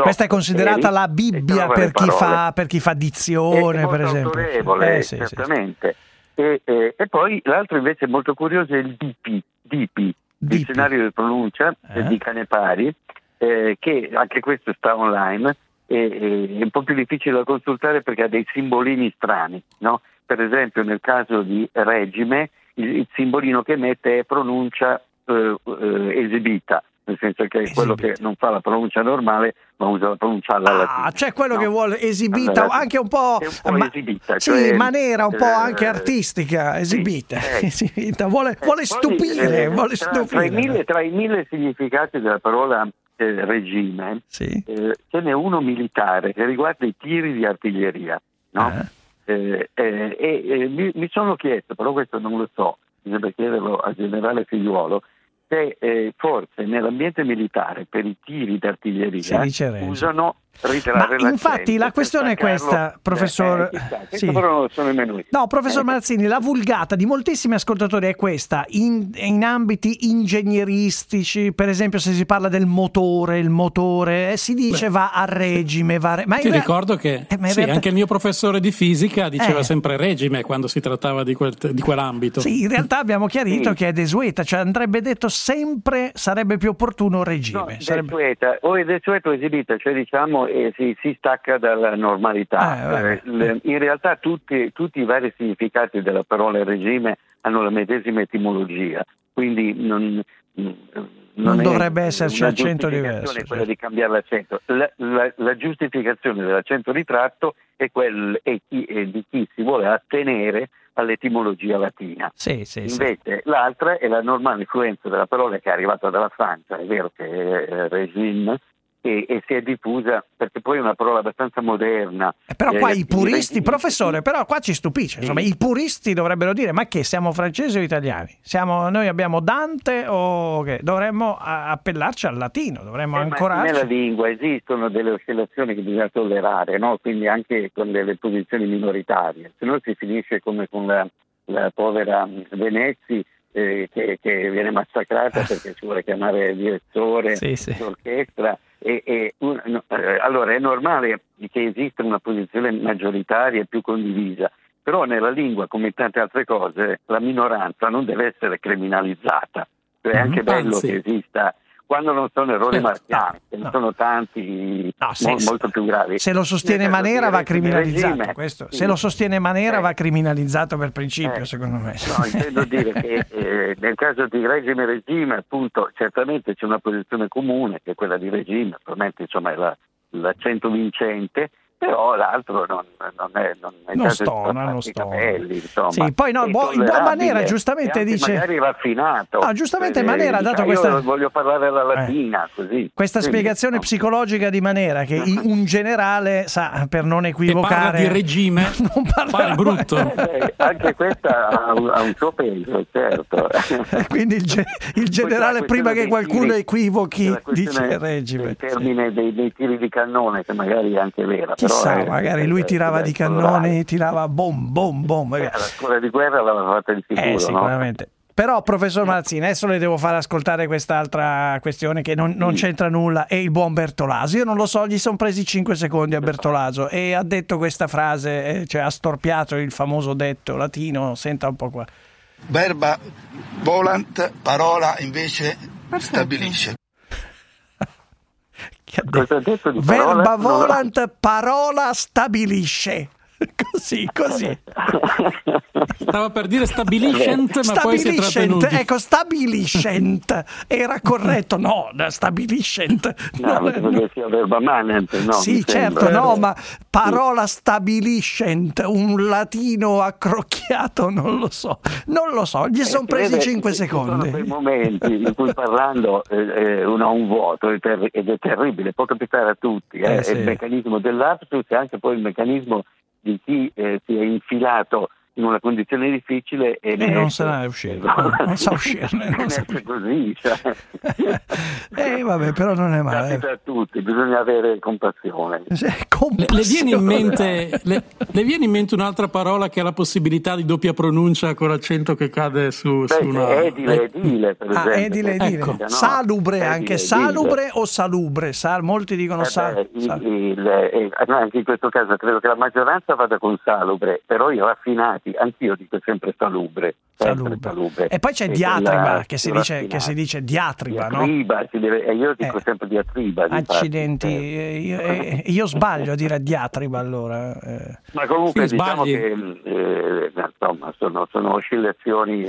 Questa è considerata ERI, la Bibbia per chi, fa, per chi fa È dizione, per esempio. autorevole, Eh, sì, sì, sì. E, e- e poi l'altro invece molto curioso è il DP, DP, Dizionario di pronuncia eh, di Canepari, eh, che anche questo sta online, e, e- è un po' più difficile da consultare perché ha dei simbolini strani. no? Per esempio nel caso di regime il, il simbolino che mette è pronuncia eh, eh, esibita, nel senso che è quello che non fa la pronuncia normale ma usa la pronuncia alla latina. Ah, c'è quello no? che vuole esibita, Allora, anche un po', un po' ma- esibita, sì, cioè, maniera un po' eh, anche artistica, esibita, eh. esibita. vuole, vuole Poi, stupire, eh, vuole tra, tra i stupire. mille, tra i mille significati della parola eh, regime, Sì. eh, ce n'è uno militare che riguarda i tiri di artiglieria. no? Eh, eh, e eh, mi, mi sono chiesto, però questo non lo so, bisogna chiederlo al generale Figliuolo, se eh, forse nell'ambiente militare per i tiri d'artiglieria dice Ma infatti la questione è questa, professor. Eh, chissà, questo sì. No, professor Eh, Marazzini, la vulgata di moltissimi ascoltatori è questa, in, in ambiti ingegneristici, per esempio se si parla del motore, il motore, eh, si dice va a regime, va a re- ma Ti rea- ricordo che Eh, sì, realtà- anche il mio professore di fisica diceva Eh. sempre regime quando si trattava di, quel- di quell'ambito. Sì, in realtà abbiamo chiarito Sì. che è desueta, cioè andrebbe detto sempre sarebbe più opportuno regime. No, sarebbe- desueta, o è desueta o esibita, cioè diciamo eh, si, si stacca dalla normalità. Vabbè. Eh, le- in realtà tutti, tutti i vari significati della parola regime hanno la medesima etimologia, quindi non, Non è dovrebbe esserci accento diverso, quella certo. di cambiare l'accento. La, la- la giustificazione dell'accento ritratto è, quel, è chi- è di chi si vuole attenere all'etimologia latina. Sì, sì, sì. Invece l'altra è la normale influenza della parola che è arrivata dalla Francia, è vero che è regime, e, e si è diffusa perché poi è una parola abbastanza moderna. Eh, Però qua Eh, i puristi, regime- professore, però qua ci stupisce, insomma, i puristi dovrebbero dire ma che siamo francesi o italiani? Siamo, noi abbiamo Dante o che? Dovremmo appellarci al latino, dovremmo Eh, ancorarci. nella lingua esistono delle oscillazioni che bisogna tollerare, no? quindi anche con delle posizioni minoritarie, se no si finisce come con la, la povera Venezzi eh, che, che viene massacrata perché ci vuole chiamare il direttore, Sì, sì. l'orchestra. E, e un- no, eh, allora è normale che esista una posizione maggioritaria e più condivisa, però nella lingua, come in tante altre cose, la minoranza non deve essere criminalizzata. Cioè, È anche bello Anzi. che esista quando non sono errori Certo. marcanti, ce ne sono tanti se- mo- molto più gravi. Se lo sostiene Manera va criminalizzato. regime, sì. Se lo sostiene Manera Eh. va criminalizzato per principio, Eh. secondo me. No, intendo dire che eh, nel caso di regime regime, appunto, certamente c'è una posizione comune, che è quella di regime, probabilmente insomma è la- l'accento vincente, però l'altro non, non è non, è Non stona, non stona. capelli, insomma. Sì, poi no, È il buon- Manera giustamente dice- magari raffinato. No, giustamente Eh, Manera ha dato "Ah, questa- Io voglio parlare alla latina, così. Questa Quindi, spiegazione psicologica di Manera che i- un generale sa per non equivocare parla di regime, non parla pare brutto. Eh, anche questa ha un, ha un suo peso, certo. Quindi il, ge- il generale prima che qualcuno tiri, equivochi dice regime. Il termine dei, dei tiri di cannone, che magari è anche vera. Chissà, è- magari lui tirava di cannoni, tirava bom, bom, bom. Eh, La scuola di guerra l'aveva fatta di sicuro, Eh, no? sicuramente. Però, professor Marazzini, adesso le devo fare ascoltare quest'altra questione che non, non c'entra nulla. E il buon Bertolaso. Io non lo so, gli sono presi 5 secondi a Bertolaso e ha detto questa frase, eh, cioè ha storpiato il famoso detto latino. Senta un po' qua. Verba volant, parola invece stabilisce. Cosa ha detto parola? Verba l'ho- volant, parola stabilisce. Così, così. Stava per dire stabiliscent, ma poi si è Stabiliscent, trattenuti. ecco, stabiliscent era corretto, no, stabiliscent. No, non è- perché sia verba manent, no? sì, certo, sembra. no, ma parola stabiliscent, un latino accrocchiato, non lo so, non lo so, gli sono Eh, presi vede, 5 ci Sono quei secondi. momenti in cui parlando eh, eh, uno ha un vuoto ed è terribile, può capitare a tutti. eh. Eh, È sì. il meccanismo dell'apsus e anche poi il meccanismo di chi eh, si è infilato in una condizione difficile e, E ne non se ne uscire, non, non sa uscirne. ne Non sa... così. Cioè. Eh, vabbè, però non è male. A tutti, bisogna avere compassione. Le, le viene in mente, le, le viene in mente un'altra parola che ha la possibilità di doppia pronuncia con l'accento che cade su, su Beh, una. edile, edile, per Ah, esempio. edile, edile. Ecco. No, Salubre edile, anche, edile. salubre o salubre? Sal- molti dicono Eh sal- beh, il- sal- eh, anche in questo caso credo che la maggioranza vada con salubre, però i raffinati, anch'io dico sempre salubre. sempre salubre. E poi c'è E diatriba che si, dice, che si dice diatriba, no? Diatriba, si deve- e io dico sempre diatriba. di Accidenti, fatti. eh, io, eh, io sbaglio a dire diatriba allora. eh. Ma comunque Sì, diciamo sbagli. che eh, insomma, sono, sono oscillazioni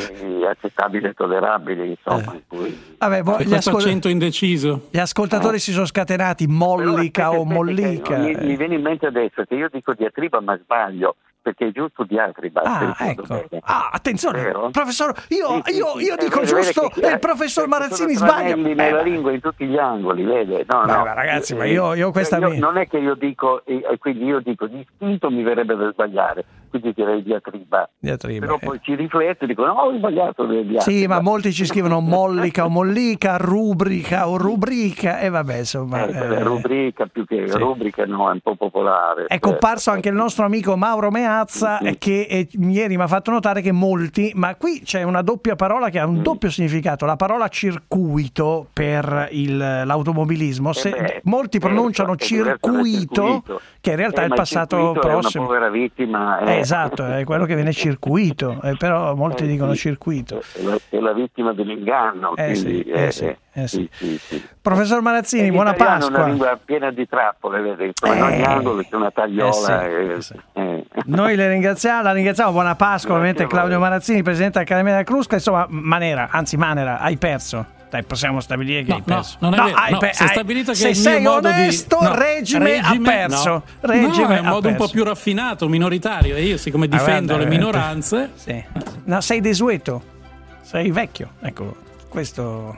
accettabili e tollerabili, insomma, in cui Vabbè, boh, gli, questo ascol- accento indeciso. gli ascoltatori si sono scatenati, mollica o mollica. Mi, eh. mi viene in mente adesso che io dico diatriba ma sbaglio perché è giusto diatriba. Ah, se ricordo ecco. Ah, attenzione, Vero? professor, io, Sì, sì, io- sì. io Eh, dico vede giusto e il eh, professor Marazzini sbaglia. Eh, nella lingua in tutti gli angoli, vede? No, no. ma ragazzi, ma Eh, io- io questa io- mi- Non è che io dico, e quindi io dico di istinto mi verrebbe da sbagliare, quindi direi diatriba. Diatriba, Però eh. poi ci rifletto e dico no, ho sbagliato diatriba. Sì, ma molti ci scrivono mollica o mollica, rubrica o rubrica e vabbè, insomma. Eh, eh. rubrica più che rubrica no, è un po' popolare. È comparso anche il nostro amico Mauro Meazza eh, che eh, ieri mi ha fatto notare che molti, ma qui c'è una doppia parola che ha Mm. un doppio significato, la parola circuito per il- l'automobilismo. Se- Eh beh, molti certo, pronunciano è circuito, che in realtà Eh, è il passato circuito prossimo. È una povera vittima. Eh, eh. esatto, è quello che viene circuito, eh, però molti Eh, dicono circuito. È la, è la vittima dell'inganno. Eh, quindi, sì, eh, sì, eh, eh, sì. sì, sì. Professor Marazzini, E buona l'italiano È una Pasqua. lingua piena di trappole, vede? Insomma, in ogni Eh, angolo c'è una tagliola. eh sì, e- eh. Noi le ringraziamo, la ringraziamo, buona Pasqua, ovviamente. Claudio Marazzini, presidente dell'Accademia della Crusca, insomma Manera, anzi Manera, hai perso. Dai, possiamo stabilire che No, hai no, perso. non è vero. hai No, pe- hai- stabilito che se sei modo di- onesto, no, regime, ha regime, perso. no. Regime No, è un ha modo un po' perso. più raffinato, minoritario. E io, siccome Ah, difendo guarda, le minoranze, Sì. No, sei desueto, sei vecchio, ecco, questo...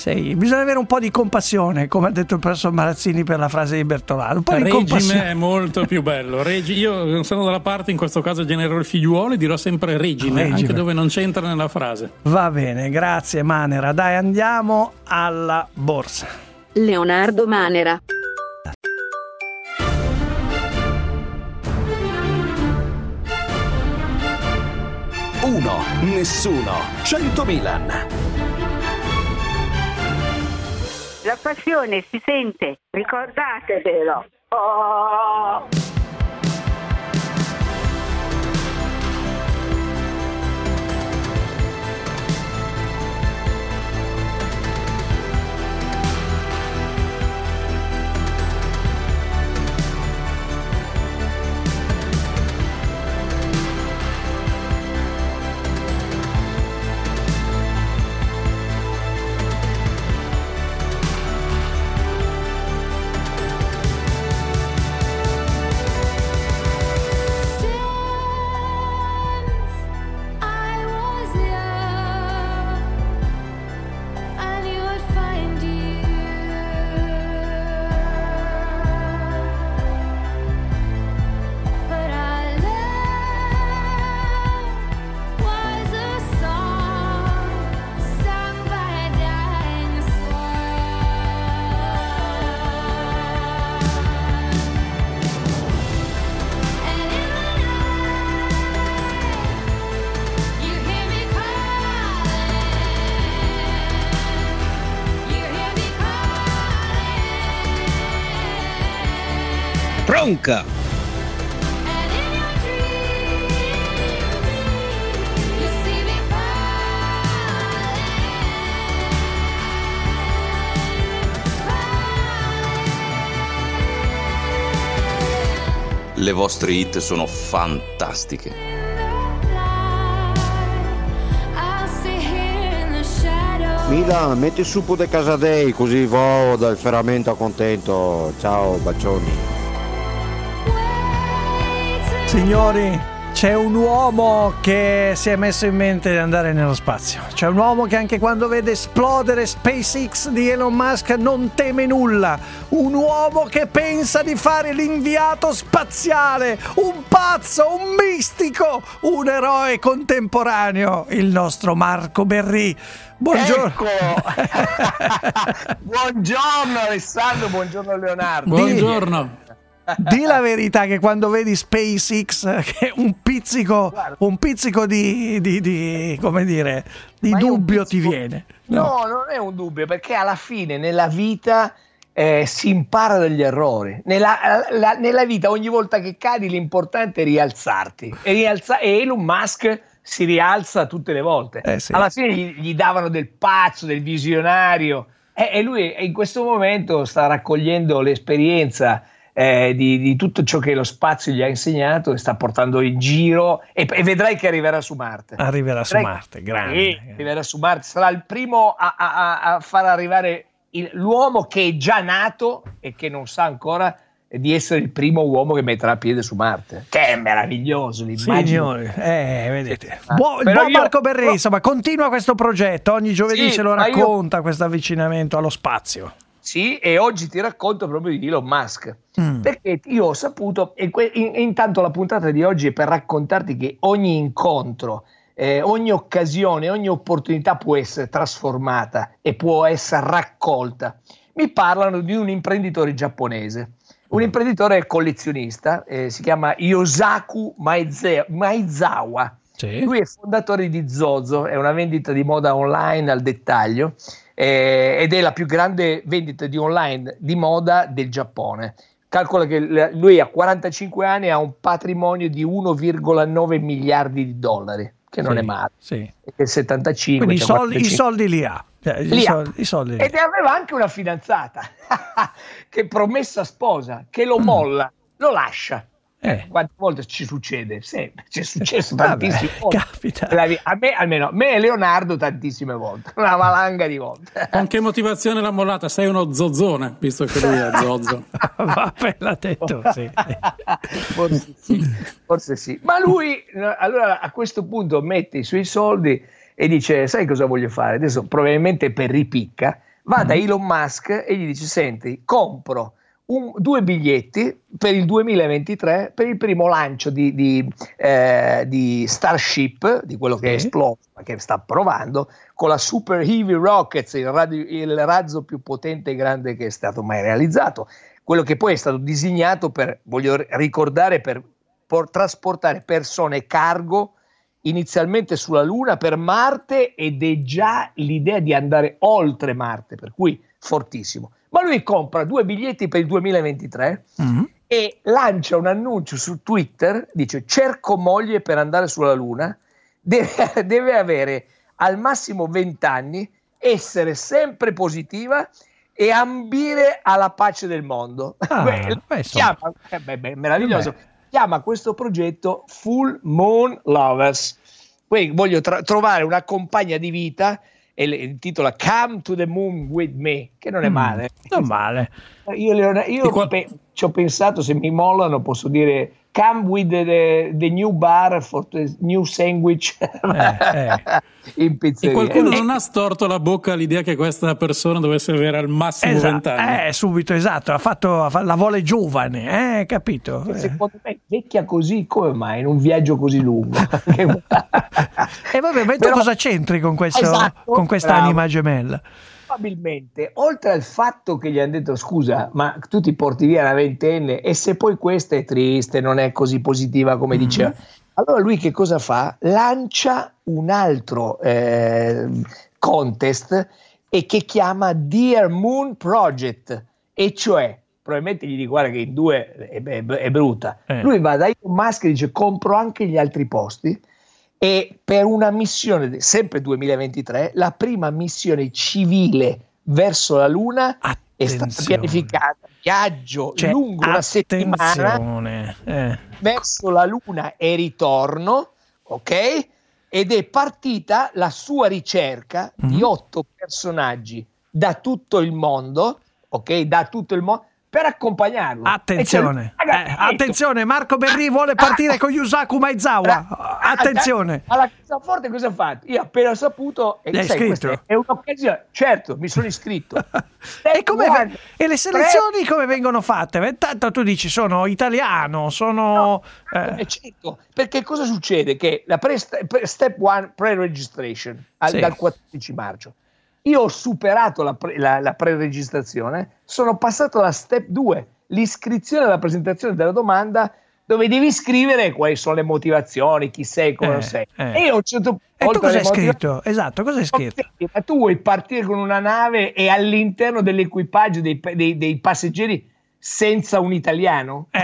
Sei... Bisogna avere un po' di compassione, come ha detto il professor Marazzini per la frase di Bertolano. Un po' di regime è molto più bello. Regi- io non sono dalla parte, in questo caso genererò il figliuolo e dirò sempre regime, Regime. anche dove non c'entra nella frase. Va bene, grazie Manera. Dai, andiamo alla borsa. Leonardo Manera. uno, nessuno, 100 Milan. La passione si sente, ricordatevelo. Oh. Bronca! Le vostre hit sono fantastiche. Milan, metti su de Casadei così vo dal ferramento contento. Ciao, bacioni. Signori, c'è un uomo che si è messo in mente di andare nello spazio. C'è un uomo che anche quando vede esplodere SpaceX di Elon Musk non teme nulla. Un uomo che pensa di fare l'inviato spaziale. Un pazzo, un mistico, un eroe contemporaneo. Il nostro Marco Berri. Buongiorno. Ecco. buongiorno Alessandro, buongiorno Leonardo. Buongiorno. Di la verità che quando vedi SpaceX che un pizzico, un pizzico di, di- di- come dire, di dubbio ti pizzico- viene. No, non è un dubbio, perché alla fine nella vita eh, si impara dagli errori. Nella, la- nella vita ogni volta che cadi l'importante è rialzarti. E, rialza- e Elon Musk si rialza tutte le volte. Eh sì. Alla fine gli, gli davano del pazzo, del visionario. E lui in questo momento sta raccogliendo l'esperienza eh, di, di tutto ciò che lo spazio gli ha insegnato e sta portando in giro e, e vedrai che arriverà su Marte. Arriverà su Vedrai- Marte, grande. Arriverà su Marte, sarà il primo a, a- a- far arrivare il- l'uomo che è già nato e che non sa ancora di essere il primo uomo che metterà piede su Marte. Che è meraviglioso l'immagine. Eh, vedete. Buon, buon io- Marco Berri, insomma, continua questo progetto. Ogni giovedì Sì, ce lo ma io- racconta questo avvicinamento allo spazio. Sì, e oggi ti racconto proprio di Elon Musk. Mm. Perché io ho saputo, e que- in- intanto la puntata di oggi è per raccontarti che ogni incontro, eh, ogni occasione, ogni opportunità può essere trasformata e può essere raccolta. Mi parlano di un imprenditore giapponese, un imprenditore collezionista, eh, si chiama Yosaku Maize- Maizawa. Lui è fondatore di Zozo, è una vendita di moda online al dettaglio eh, ed è la più grande vendita di online di moda del Giappone. Calcola che lui a 45 anni ha un patrimonio di 1,9 miliardi di dollari, che non Sì, è male. sì. Il 75 Quindi i c'ha soldi, i 45. soldi li ha. Eh, i Li ha. soldi- i soldi li ha. Ed aveva anche una fidanzata che promessa sposa, che Mm. lo molla, lo lascia. Eh. Quante volte ci succede? Sempre, ci è successo Vabbè, tantissime volte. capita. A me, almeno, a me e Leonardo tantissime volte, una valanga di volte. Con che motivazione l'ha mollata? Sei uno zozzone, visto che lui è zozzo. Vabbè, l'ha detto, sì. Forse sì, forse sì. Ma lui allora a questo punto mette i suoi soldi e dice: Sai cosa voglio fare? Adesso probabilmente per ripicca, va da Elon Musk e gli dice: Senti, compro un- due biglietti per il 2023 per il primo lancio di, di, eh, di Starship, di quello che è esploso, ma che sta provando, con la Super Heavy Rockets, il, radio- il razzo più potente e grande che è stato mai realizzato. Quello che poi è stato disegnato per, voglio ricordare, per por- trasportare persone e cargo inizialmente sulla Luna per Marte ed è già l'idea di andare oltre Marte, per cui fortissimo. Ma lui compra due biglietti per il 2023 Mm. e lancia un annuncio su Twitter, dice cerco moglie per andare sulla Luna, deve, deve avere al massimo 20 anni, essere sempre positiva e ambire alla pace del mondo. Ah, Beh, chiama, eh, beh, beh, meraviglioso. Chiama questo progetto Full Moon Lovers. Poi voglio tra- trovare una compagna di vita e intitola Come to the Moon with Me, che non è Mm, male. Non male. Io, Leona- io pe- ci ho pensato, se mi mollano posso dire come with the, the new bar for the new sandwich in E pizzeria. qualcuno Eh, non ha storto la bocca all'idea che questa persona dovesse avere al massimo Esatto, 20 anni. eh, subito, esatto, ha fatto, la vuole giovane, eh, capito? Eh. Secondo me vecchia così, come mai in un viaggio così lungo? E vabbè, ma tu Però- cosa c'entri con, questo, Esatto, con questa bravo. anima gemella? Probabilmente, oltre al fatto che gli hanno detto scusa, ma tu ti porti via la ventenne e se poi questa è triste, non è così positiva come diceva, allora lui che cosa fa? Lancia un altro eh, contest e che chiama Dear Moon Project, e cioè, probabilmente gli dico guarda che in due è, è- è brutta, Eh. lui va da Elon Musk e dice compro anche gli altri posti e per una missione, sempre 2023, la prima missione civile verso la Luna è stata Attenzione. pianificata. Viaggio Cioè, lungo una settimana attenzione, eh. verso la Luna e ritorno, ok? Ed è partita la sua ricerca Mhm. di otto personaggi da tutto il mondo, ok? Da tutto il mondo per accompagnarlo. Attenzione, E c'è- eh, attenzione, Marco Berri vuole partire con Yusaku Maezawa. Attenzione. Alla cassaforte cosa ha fatto? Io appena saputo, e Gli hai sai, iscritto? è un'occasione. Certo, mi sono iscritto. E, come One, e le selezioni come vengono fatte? Tanto tu dici sono italiano, sono... eh, Eh, certo, perché cosa succede? Che la pre- step 1 pre-registration al- Sì. dal 14 maggio. Io ho superato la, pre- la- la pre-registrazione, sono passato alla step 2, l'iscrizione alla presentazione della domanda dove devi scrivere quali sono le motivazioni, chi sei, come Eh, non sei. eh. E io a un certo E tu cosa hai scritto? Esatto, cosa hai scritto? ma tu vuoi partire con una nave e all'interno dell'equipaggio dei, dei- dei passeggeri senza un italiano?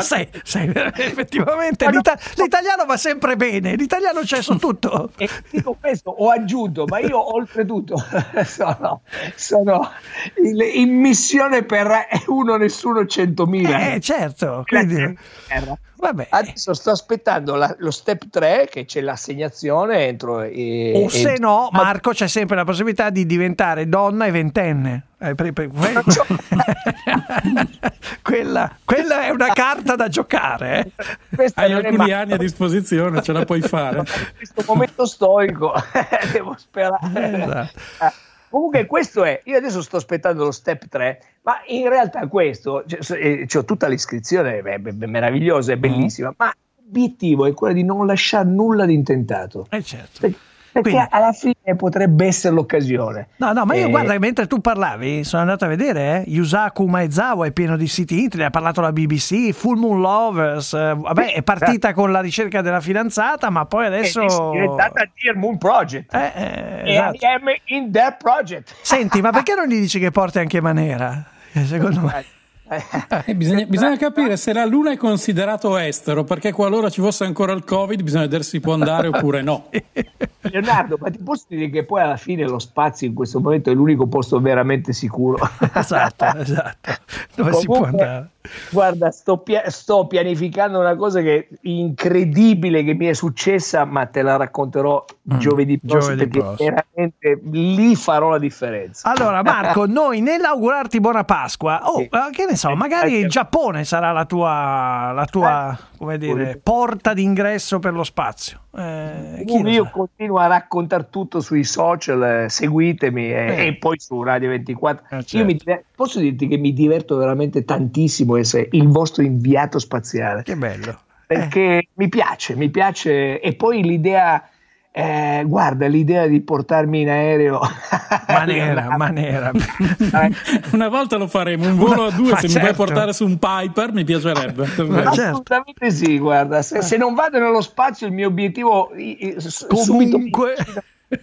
sai, sai, effettivamente l'ita- l'italiano va sempre bene, l'italiano c'è su tutto. E dico questo, ho aggiunto, ma io oltretutto sono, sono in, in missione per uno nessuno 100.000. Eh, certo, quindi... Vabbè. Adesso sto aspettando la- lo step 3 che c'è l'assegnazione entro... E, O e- se no, Marco, c'è sempre la possibilità di diventare donna e ventenne. Eh, per- per- que- quella, quella è una carta da giocare. eh. Questa Hai alcuni anni a disposizione, ce la puoi fare. in questo momento storico devo sperare. Esatto. Eh, Comunque questo è, io adesso sto aspettando lo step 3, ma in realtà questo, cioè, so- eh, c'ho tutta l'iscrizione, è meravigliosa, è Mm. bellissima, ma l'obiettivo è quello di non lasciare nulla di intentato. Eh, certo. Per- Perché Quindi- alla fine potrebbe essere l'occasione. No, no, ma io Eh, guarda, mentre tu parlavi, sono andato a vedere, eh, Yusaku Maezawa è pieno di siti internet, ha parlato la BBC, Full Moon Lovers, eh, vabbè, è partita con la ricerca della fidanzata, ma poi adesso... è diventata Dear Moon Project. Eh, eh, E esatto. I am in that project. Senti, ma perché non gli dici che porti anche Manera? Eh, Secondo me... Eh, bisogna, bisogna capire se la Luna è considerato estero, perché qualora ci fosse ancora il Covid bisogna vedere se si può andare oppure no. Leonardo, ma ti posso dire che poi alla fine lo spazio in questo momento è l'unico posto veramente sicuro. Esatto, esatto. Dove si può Comunque, andare? Guarda, sto, pia- sto pianificando una cosa che incredibile che mi è successa, ma te la racconterò Mm, giovedì prossimo giovedì perché prossimo. veramente lì farò la differenza. Allora, Marco, noi nell'augurarti buona Pasqua, oh, eh, che ne so, magari il Giappone sarà la tua, la tua come dire, porta d'ingresso per lo spazio. Eh, io continuo a raccontare tutto sui social, eh, seguitemi eh, Eh. e poi su Radio 24. certo. Io mi posso dirti che mi diverto veramente tantissimo essere il vostro inviato spaziale. Che bello. Perché mi piace, mi piace e poi l'idea Eh, guarda, l'idea di portarmi in aereo. Manera, manera. Una volta lo faremo, un volo a due, Ma se mi certo. vuoi portare su un Piper mi piacerebbe. davvero. Assolutamente sì, guarda, se, se non vado nello spazio il mio obiettivo s- subito mi.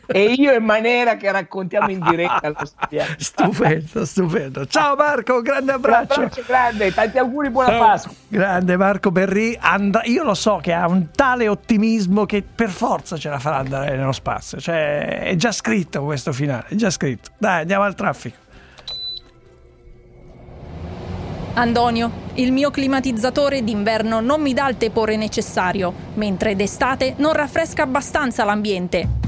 E io e Manera che raccontiamo in diretta allo studiare. Stupendo, stupendo. Ciao Marco, grande abbraccio. abbraccio grande, tanti auguri, buona Pasqua. Grande Marco Berri, and- io lo so che ha un tale ottimismo che per forza ce la farà andare nello spazio. Cioè, è già scritto questo finale, è già scritto. Dai, andiamo al traffico. Antonio, il mio climatizzatore d'inverno non mi dà il tepore necessario, mentre d'estate non raffresca abbastanza l'ambiente.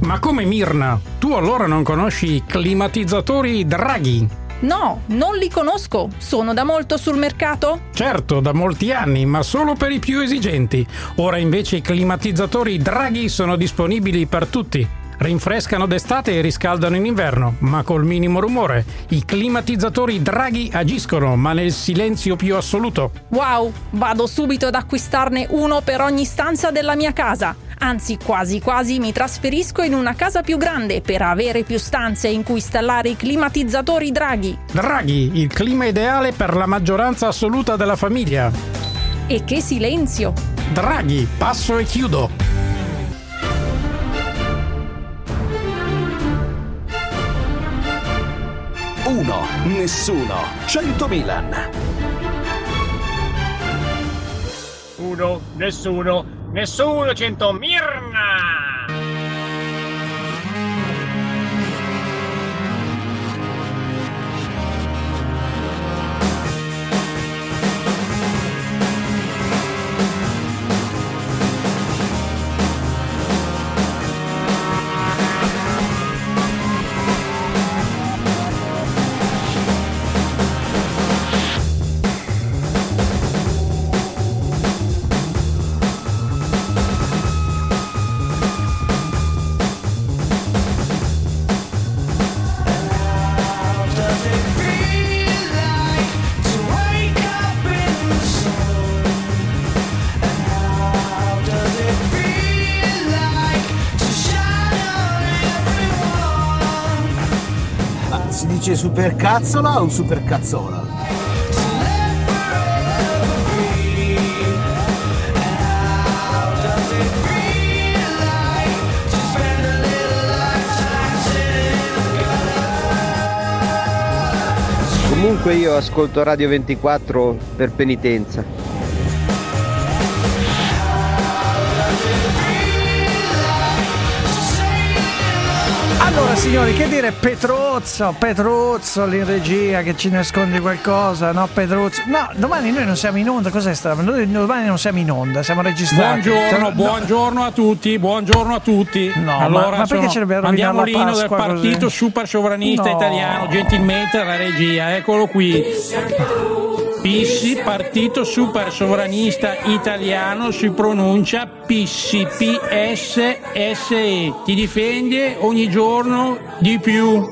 Ma come Mirna? Tu allora non conosci i climatizzatori Draghi? No, non li conosco. Sono da molto sul mercato? Certo, da molti anni, ma solo per i più esigenti. Ora invece i climatizzatori Draghi sono disponibili per tutti. Rinfrescano d'estate e riscaldano in inverno, ma col minimo rumore. I climatizzatori Draghi agiscono, ma nel silenzio più assoluto. Wow, vado subito ad acquistarne uno per ogni stanza della mia casa. Anzi, quasi quasi mi trasferisco in una casa più grande per avere più stanze in cui installare i climatizzatori Draghi. Draghi, il clima ideale per la maggioranza assoluta della famiglia. E che silenzio! Draghi, passo e chiudo. Uno, nessuno, 100 Milan. Uno, nessuno, nessuno, cento Mirna! Supercazzola o supercazzola? Comunque io ascolto Radio 24 per penitenza. Signori, che dire Petruzzo, Petruzzo lì in regia che ci nasconde qualcosa, no Petruzzo? No, domani noi non siamo in onda, cos'è sta? Noi domani non siamo in onda, siamo registrati. Buongiorno, no- buongiorno a tutti, buongiorno a tutti. No, allora, ma- ma perché sono- dobbiamo Andiamo rovinare la l'inno del Pasqua partito così? super sovranista No. italiano, gentilmente la regia, eccolo qui. Pissi, partito super sovranista italiano, si pronuncia Pissi, P-S-S-E. Ti difende ogni giorno di più.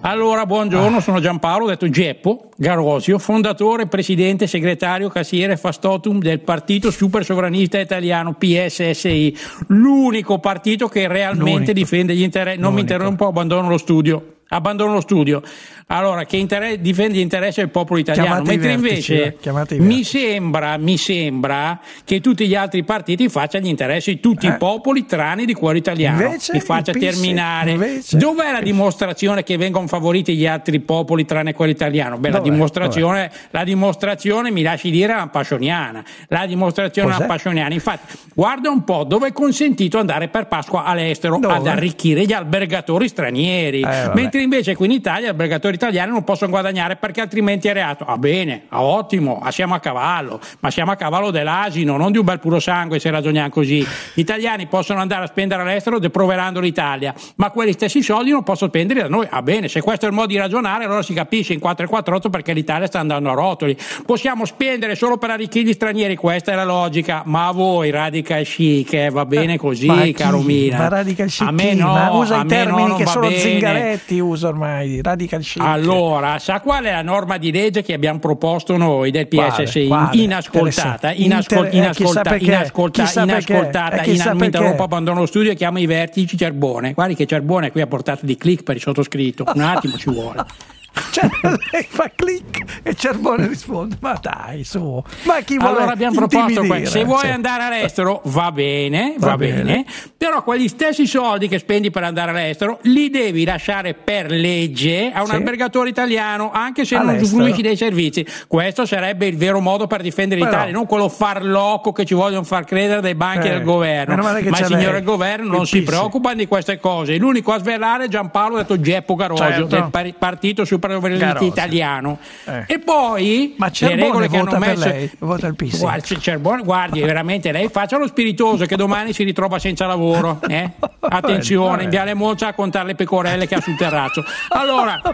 Allora, buongiorno, sono Giampaolo, detto Geppo Garosio, fondatore, presidente, segretario, cassiere fastotum del partito super sovranista italiano PSSI, l'unico partito che realmente L'unico. difende gli interessi. Non mi interrompo, abbandono lo studio. Abbandono lo studio. Allora, che inter- difende gli interessi del popolo italiano. Chiamate Mentre vertici, invece eh, mi sembra, mi sembra che tutti gli altri partiti facciano gli interessi di tutti i popoli tranne di quello italiano. Eh. Invece mi faccia PC, terminare. invece- Dov'è la dimostrazione che vengono favoriti gli altri popoli tranne quello italiano? Beh, la dimostrazione, la dimostrazione, mi lasci dire, è una passioniana. La dimostrazione Cos'è? passioniana. Infatti, guarda un po' dove è consentito andare per Pasqua all'estero Dove? ad arricchire gli albergatori stranieri. vabbè. mentre invece qui in Italia gli albergatori italiani non possono guadagnare perché altrimenti è reato. Va bene, ah, ottimo, ah, siamo a cavallo, ma siamo a cavallo dell'asino, non di un bel puro sangue se ragioniamo così. Gli italiani possono andare a spendere all'estero deproverando l'Italia, ma quegli stessi soldi non possono spendere da noi. Va bene, se questo è il modo di ragionare, allora si capisce in 448 perché l'Italia sta andando a rotoli. Possiamo spendere solo per arricchire gli stranieri, questa è la logica, ma a voi radical chic, eh, va bene così, Ma caro Milan. Ma radical chic a me no, Ma usa i termini no, che solo bene. Zingaretti usa ormai, radical chic. Allora, sa qual è la norma di legge che abbiamo proposto noi del? PSSI? Quale? Inascoltata, inascol- inter- eh, chissà inascolta- perché, inascolta- chissà inascoltata, eh, in- mi perché. interrompo, abbandono lo studio e chiamo i vertici Cerbone. Guardi che Cerbone qui a portata di click per il sottoscritto. Un attimo ci vuole. Cioè, lei fa click e Cerbone risponde: Ma dai, su, ma chi vuole Allora abbiamo proposto questo. Se vuoi Sì. andare all'estero va bene, va, Va bene. bene. però quegli stessi soldi che spendi per andare all'estero li devi lasciare per legge a un Sì. albergatore italiano, anche se non All'estero. usufruisci dei servizi. Questo sarebbe il vero modo per difendere Però- l'Italia, non quello farlocco che ci vogliono far credere dai banchi Eh, del governo. Ma il signore lei, governo il non si PC. preoccupa di queste cose. L'unico a svelare è Giampaolo, detto Geppo Garosio, Certo. del Partito Superiorità Garosio. Italiano. Eh. E poi Ma le regole che hanno messo lei, vota il PC. Guardi, C- Cerbone, guardi, veramente lei faccia lo spiritoso che domani si ritrova senza lavoro. eh? Attenzione, bene. in Viale a contare le pecorelle che ha sul terrazzo. Allora,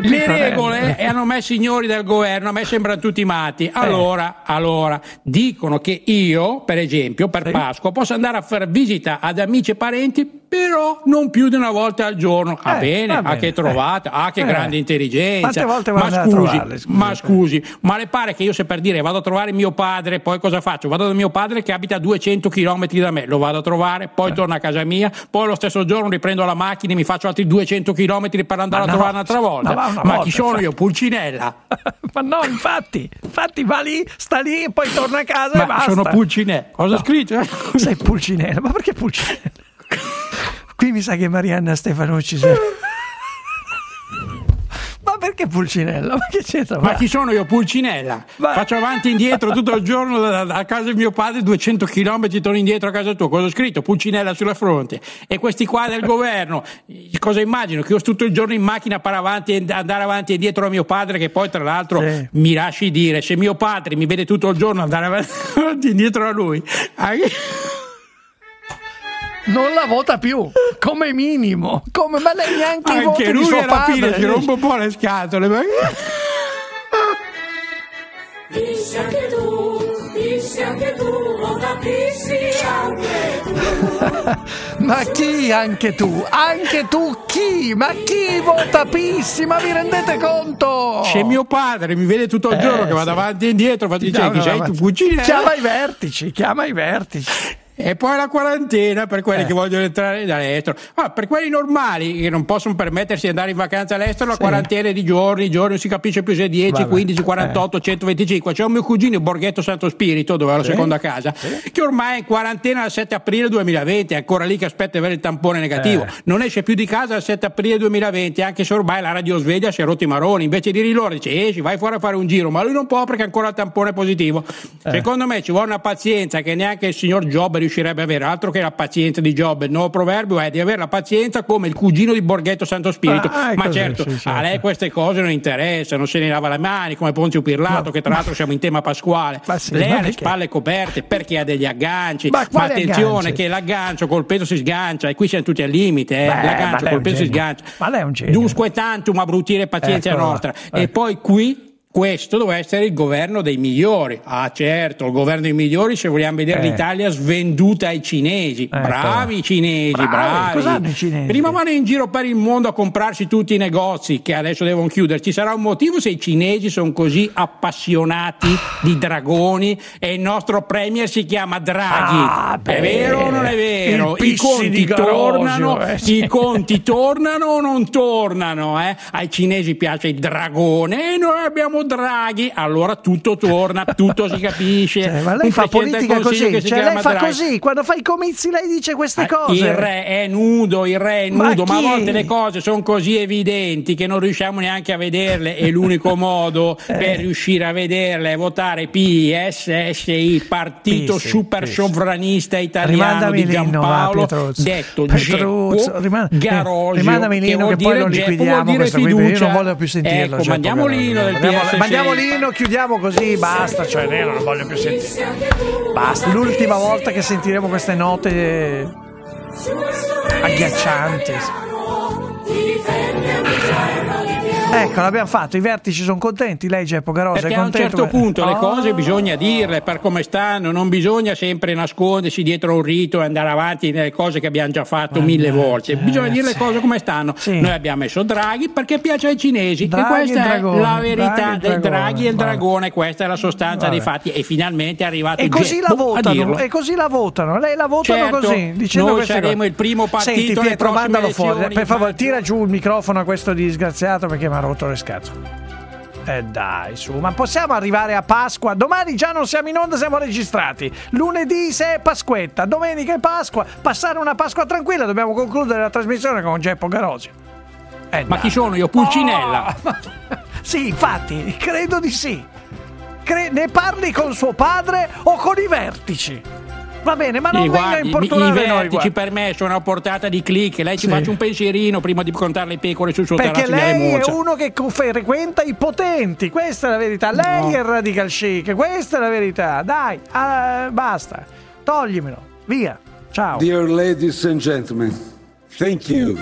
le regole e hanno messo i signori del governo, a me sembrano tutti matti. Allora, allora, dicono che io, per esempio, per Pasqua, posso andare a fare visita ad amici e parenti, però non più di una volta al giorno. Ah, Eh, bene, va ah, bene, che trovata, ah, che Eh. grande intelligenza. Quante volte ma scusi, trovarle, scusi? ma scusi, ma le pare che io se per dire vado a trovare mio padre, poi cosa faccio? Vado da mio padre che abita a 200 km da me, lo vado a trovare, poi Eh. torno a casa mia, poi lo stesso giorno riprendo la macchina e mi faccio altri 200 km per andare Ma a no, trovare un'altra volta. ma va una Ma volta, chi sono infatti. io? Pulcinella? Ma no, infatti, infatti va lì, sta lì e poi torna a casa e Ma basta. sono Pulcinella. Cosa ho scritto? Sei Pulcinella, ma perché Pulcinella? Qui mi sa che Marianna Stefanucci si... Ma perché Pulcinella? Ma che c'entra? Ma chi sono io? Pulcinella. Faccio avanti e indietro tutto il giorno da, da casa di mio padre, 200 km, torno indietro a casa tua. Cosa ho scritto? Pulcinella sulla fronte. E questi qua del governo, cosa immagino? Che io sto tutto il giorno in macchina per avanti andare avanti e indietro a mio padre, che poi tra l'altro mi lasci dire, se mio padre mi vede tutto il giorno andare avanti e indietro a lui, anche- Non la vota più, come minimo. Come, ma lei neanche i anche voti di lui suo alla fine padre. si rompe un po' le scatole. ma- Pissi anche tu, pissi anche tu, vota pissi anche tu. Ma chi anche tu? Anche tu chi? Ma chi vota Pissi? Ma vi rendete conto? Se mio padre mi vede tutto il Eh, giorno che vado sì. avanti e indietro, faccio dice, chi sei tu Pulcinella? Chiama i vertici, chiama i vertici. E poi la quarantena per quelli Eh. che vogliono entrare dall'estero. Ma per quelli normali che non possono permettersi di andare in vacanza all'estero, la Sì. quarantena è di giorni, giorni, non si capisce più se è 10, Vabbè. 15, 48, 125. C'è un mio cugino, Borghetto Santo Spirito, dove ho la Sì. seconda casa, che ormai è in quarantena dal 7 aprile 2020, è ancora lì che aspetta di avere il tampone negativo. Eh. Non esce più di casa dal 7 aprile 2020, anche se ormai la radiosveglia si è rotto i maroni. Invece di loro dice esci, vai fuori a fare un giro, ma lui non può perché ancora il tampone è positivo. Eh. Secondo me ci vuole una pazienza che neanche il signor Job riuscirebbe a avere, altro che la pazienza di Job. Il nuovo proverbio è di avere la pazienza come il cugino di Borghetto Santo Spirito. Ah, è ma certo, a lei queste cose non interessano, se ne lava le mani come Ponzio Pirlato, che tra l'altro siamo in tema pasquale. sì, lei ma ha le perché? spalle coperte perché ha degli agganci. Ma Ma, attenzione agganci? che l'aggancio col peso si sgancia e qui siamo tutti al limite. Eh. Beh, ma l'aggancio col peso si genio. sgancia. Ma lei è un genio. Dusque tantum abrutire pazienza Eccola là. nostra. Ecco. E poi qui questo doveva essere il governo dei migliori. Ah, certo, il governo dei migliori se vogliamo vedere Eh. l'Italia svenduta ai cinesi. Ecco. Bravi cinesi, Bravi, bravi. cos'hanno i cinesi? Prima vanno in giro per il mondo a comprarsi tutti i negozi che adesso devono chiudere. Ci sarà un motivo se i cinesi sono così appassionati di dragoni e il nostro premier si chiama Draghi. Ah, è vero o non è vero? I conti tornano, eh, sì. i conti tornano o non tornano? eh? Ai cinesi piace il dragone e noi abbiamo Draghi, allora tutto torna, tutto si capisce. Cioè, ma lei Un fa politica così, che cioè lei fa Draghi. così, quando fa i comizi lei dice queste cose. Il re è nudo, il re è Ma nudo, ma, chi? a volte le cose sono così evidenti che non riusciamo neanche a vederle e l'unico modo Eh. per riuscire a vederle è votare PSSI, Partito Pissi, Super pissi. Sovranista Italiano Rimandami di va, Giampaolo, detto Geppo riman- eh, Garosio, rimandami che l'inno vuol che poi lo liquidiamo questo io non voglio più sentirlo. Ecco, Geppo mandiamo l'inno del PSSI. Mandiamo l'inno, chiudiamo così, basta, cioè io non voglio più sentire. Basta, l'ultima volta che sentiremo queste note agghiaccianti. Ecco, l'abbiamo fatto, i vertici sono contenti, lei Geppo Carosa Perché è a un contento? certo punto le Oh. cose bisogna dirle per come stanno, non bisogna sempre nascondersi dietro un rito e andare avanti nelle cose che abbiamo già fatto mille volte. Bisogna dire le cose come stanno. Noi abbiamo messo Draghi perché piace ai cinesi Draghi e questa e è Dragone, la verità Draghi e del Dragone, Draghi e il vabbè. dragone, questa è la sostanza dei Vabbè. fatti e finalmente è arrivato E il così la Geppo a votano, dirlo. e così la votano, lei la votano Certo, così, dicendo noi saremo cose. il primo partito Senti Pietro, mandalo fuori, per favore, tira giù il microfono a questo disgraziato perché mi ha rotto le scatole. Eh dai, su, ma possiamo arrivare a Pasqua? Domani già non siamo in onda, siamo registrati. Lunedì se è Pasquetta, domenica è Pasqua. Passare una Pasqua tranquilla, dobbiamo concludere la trasmissione con Geppo Garosio. Eh, Ma dai. chi sono io? Pulcinella? Oh, sì, infatti, credo di sì. Cre- ne parli con suo padre o con i vertici? Va bene, ma non venga guardi, importunare i noi. vertici guarda. per me sono a portata di click. Lei ci Sì. faccia un pensierino prima di contare le pecore sul suo Perché lei è uno che frequenta i potenti, questa è la verità. Lei No. è il radical chic, questa è la verità. Dai, ah, basta, toglimelo, via. Ciao. Dear ladies and gentlemen, thank you.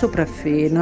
Sopraffino.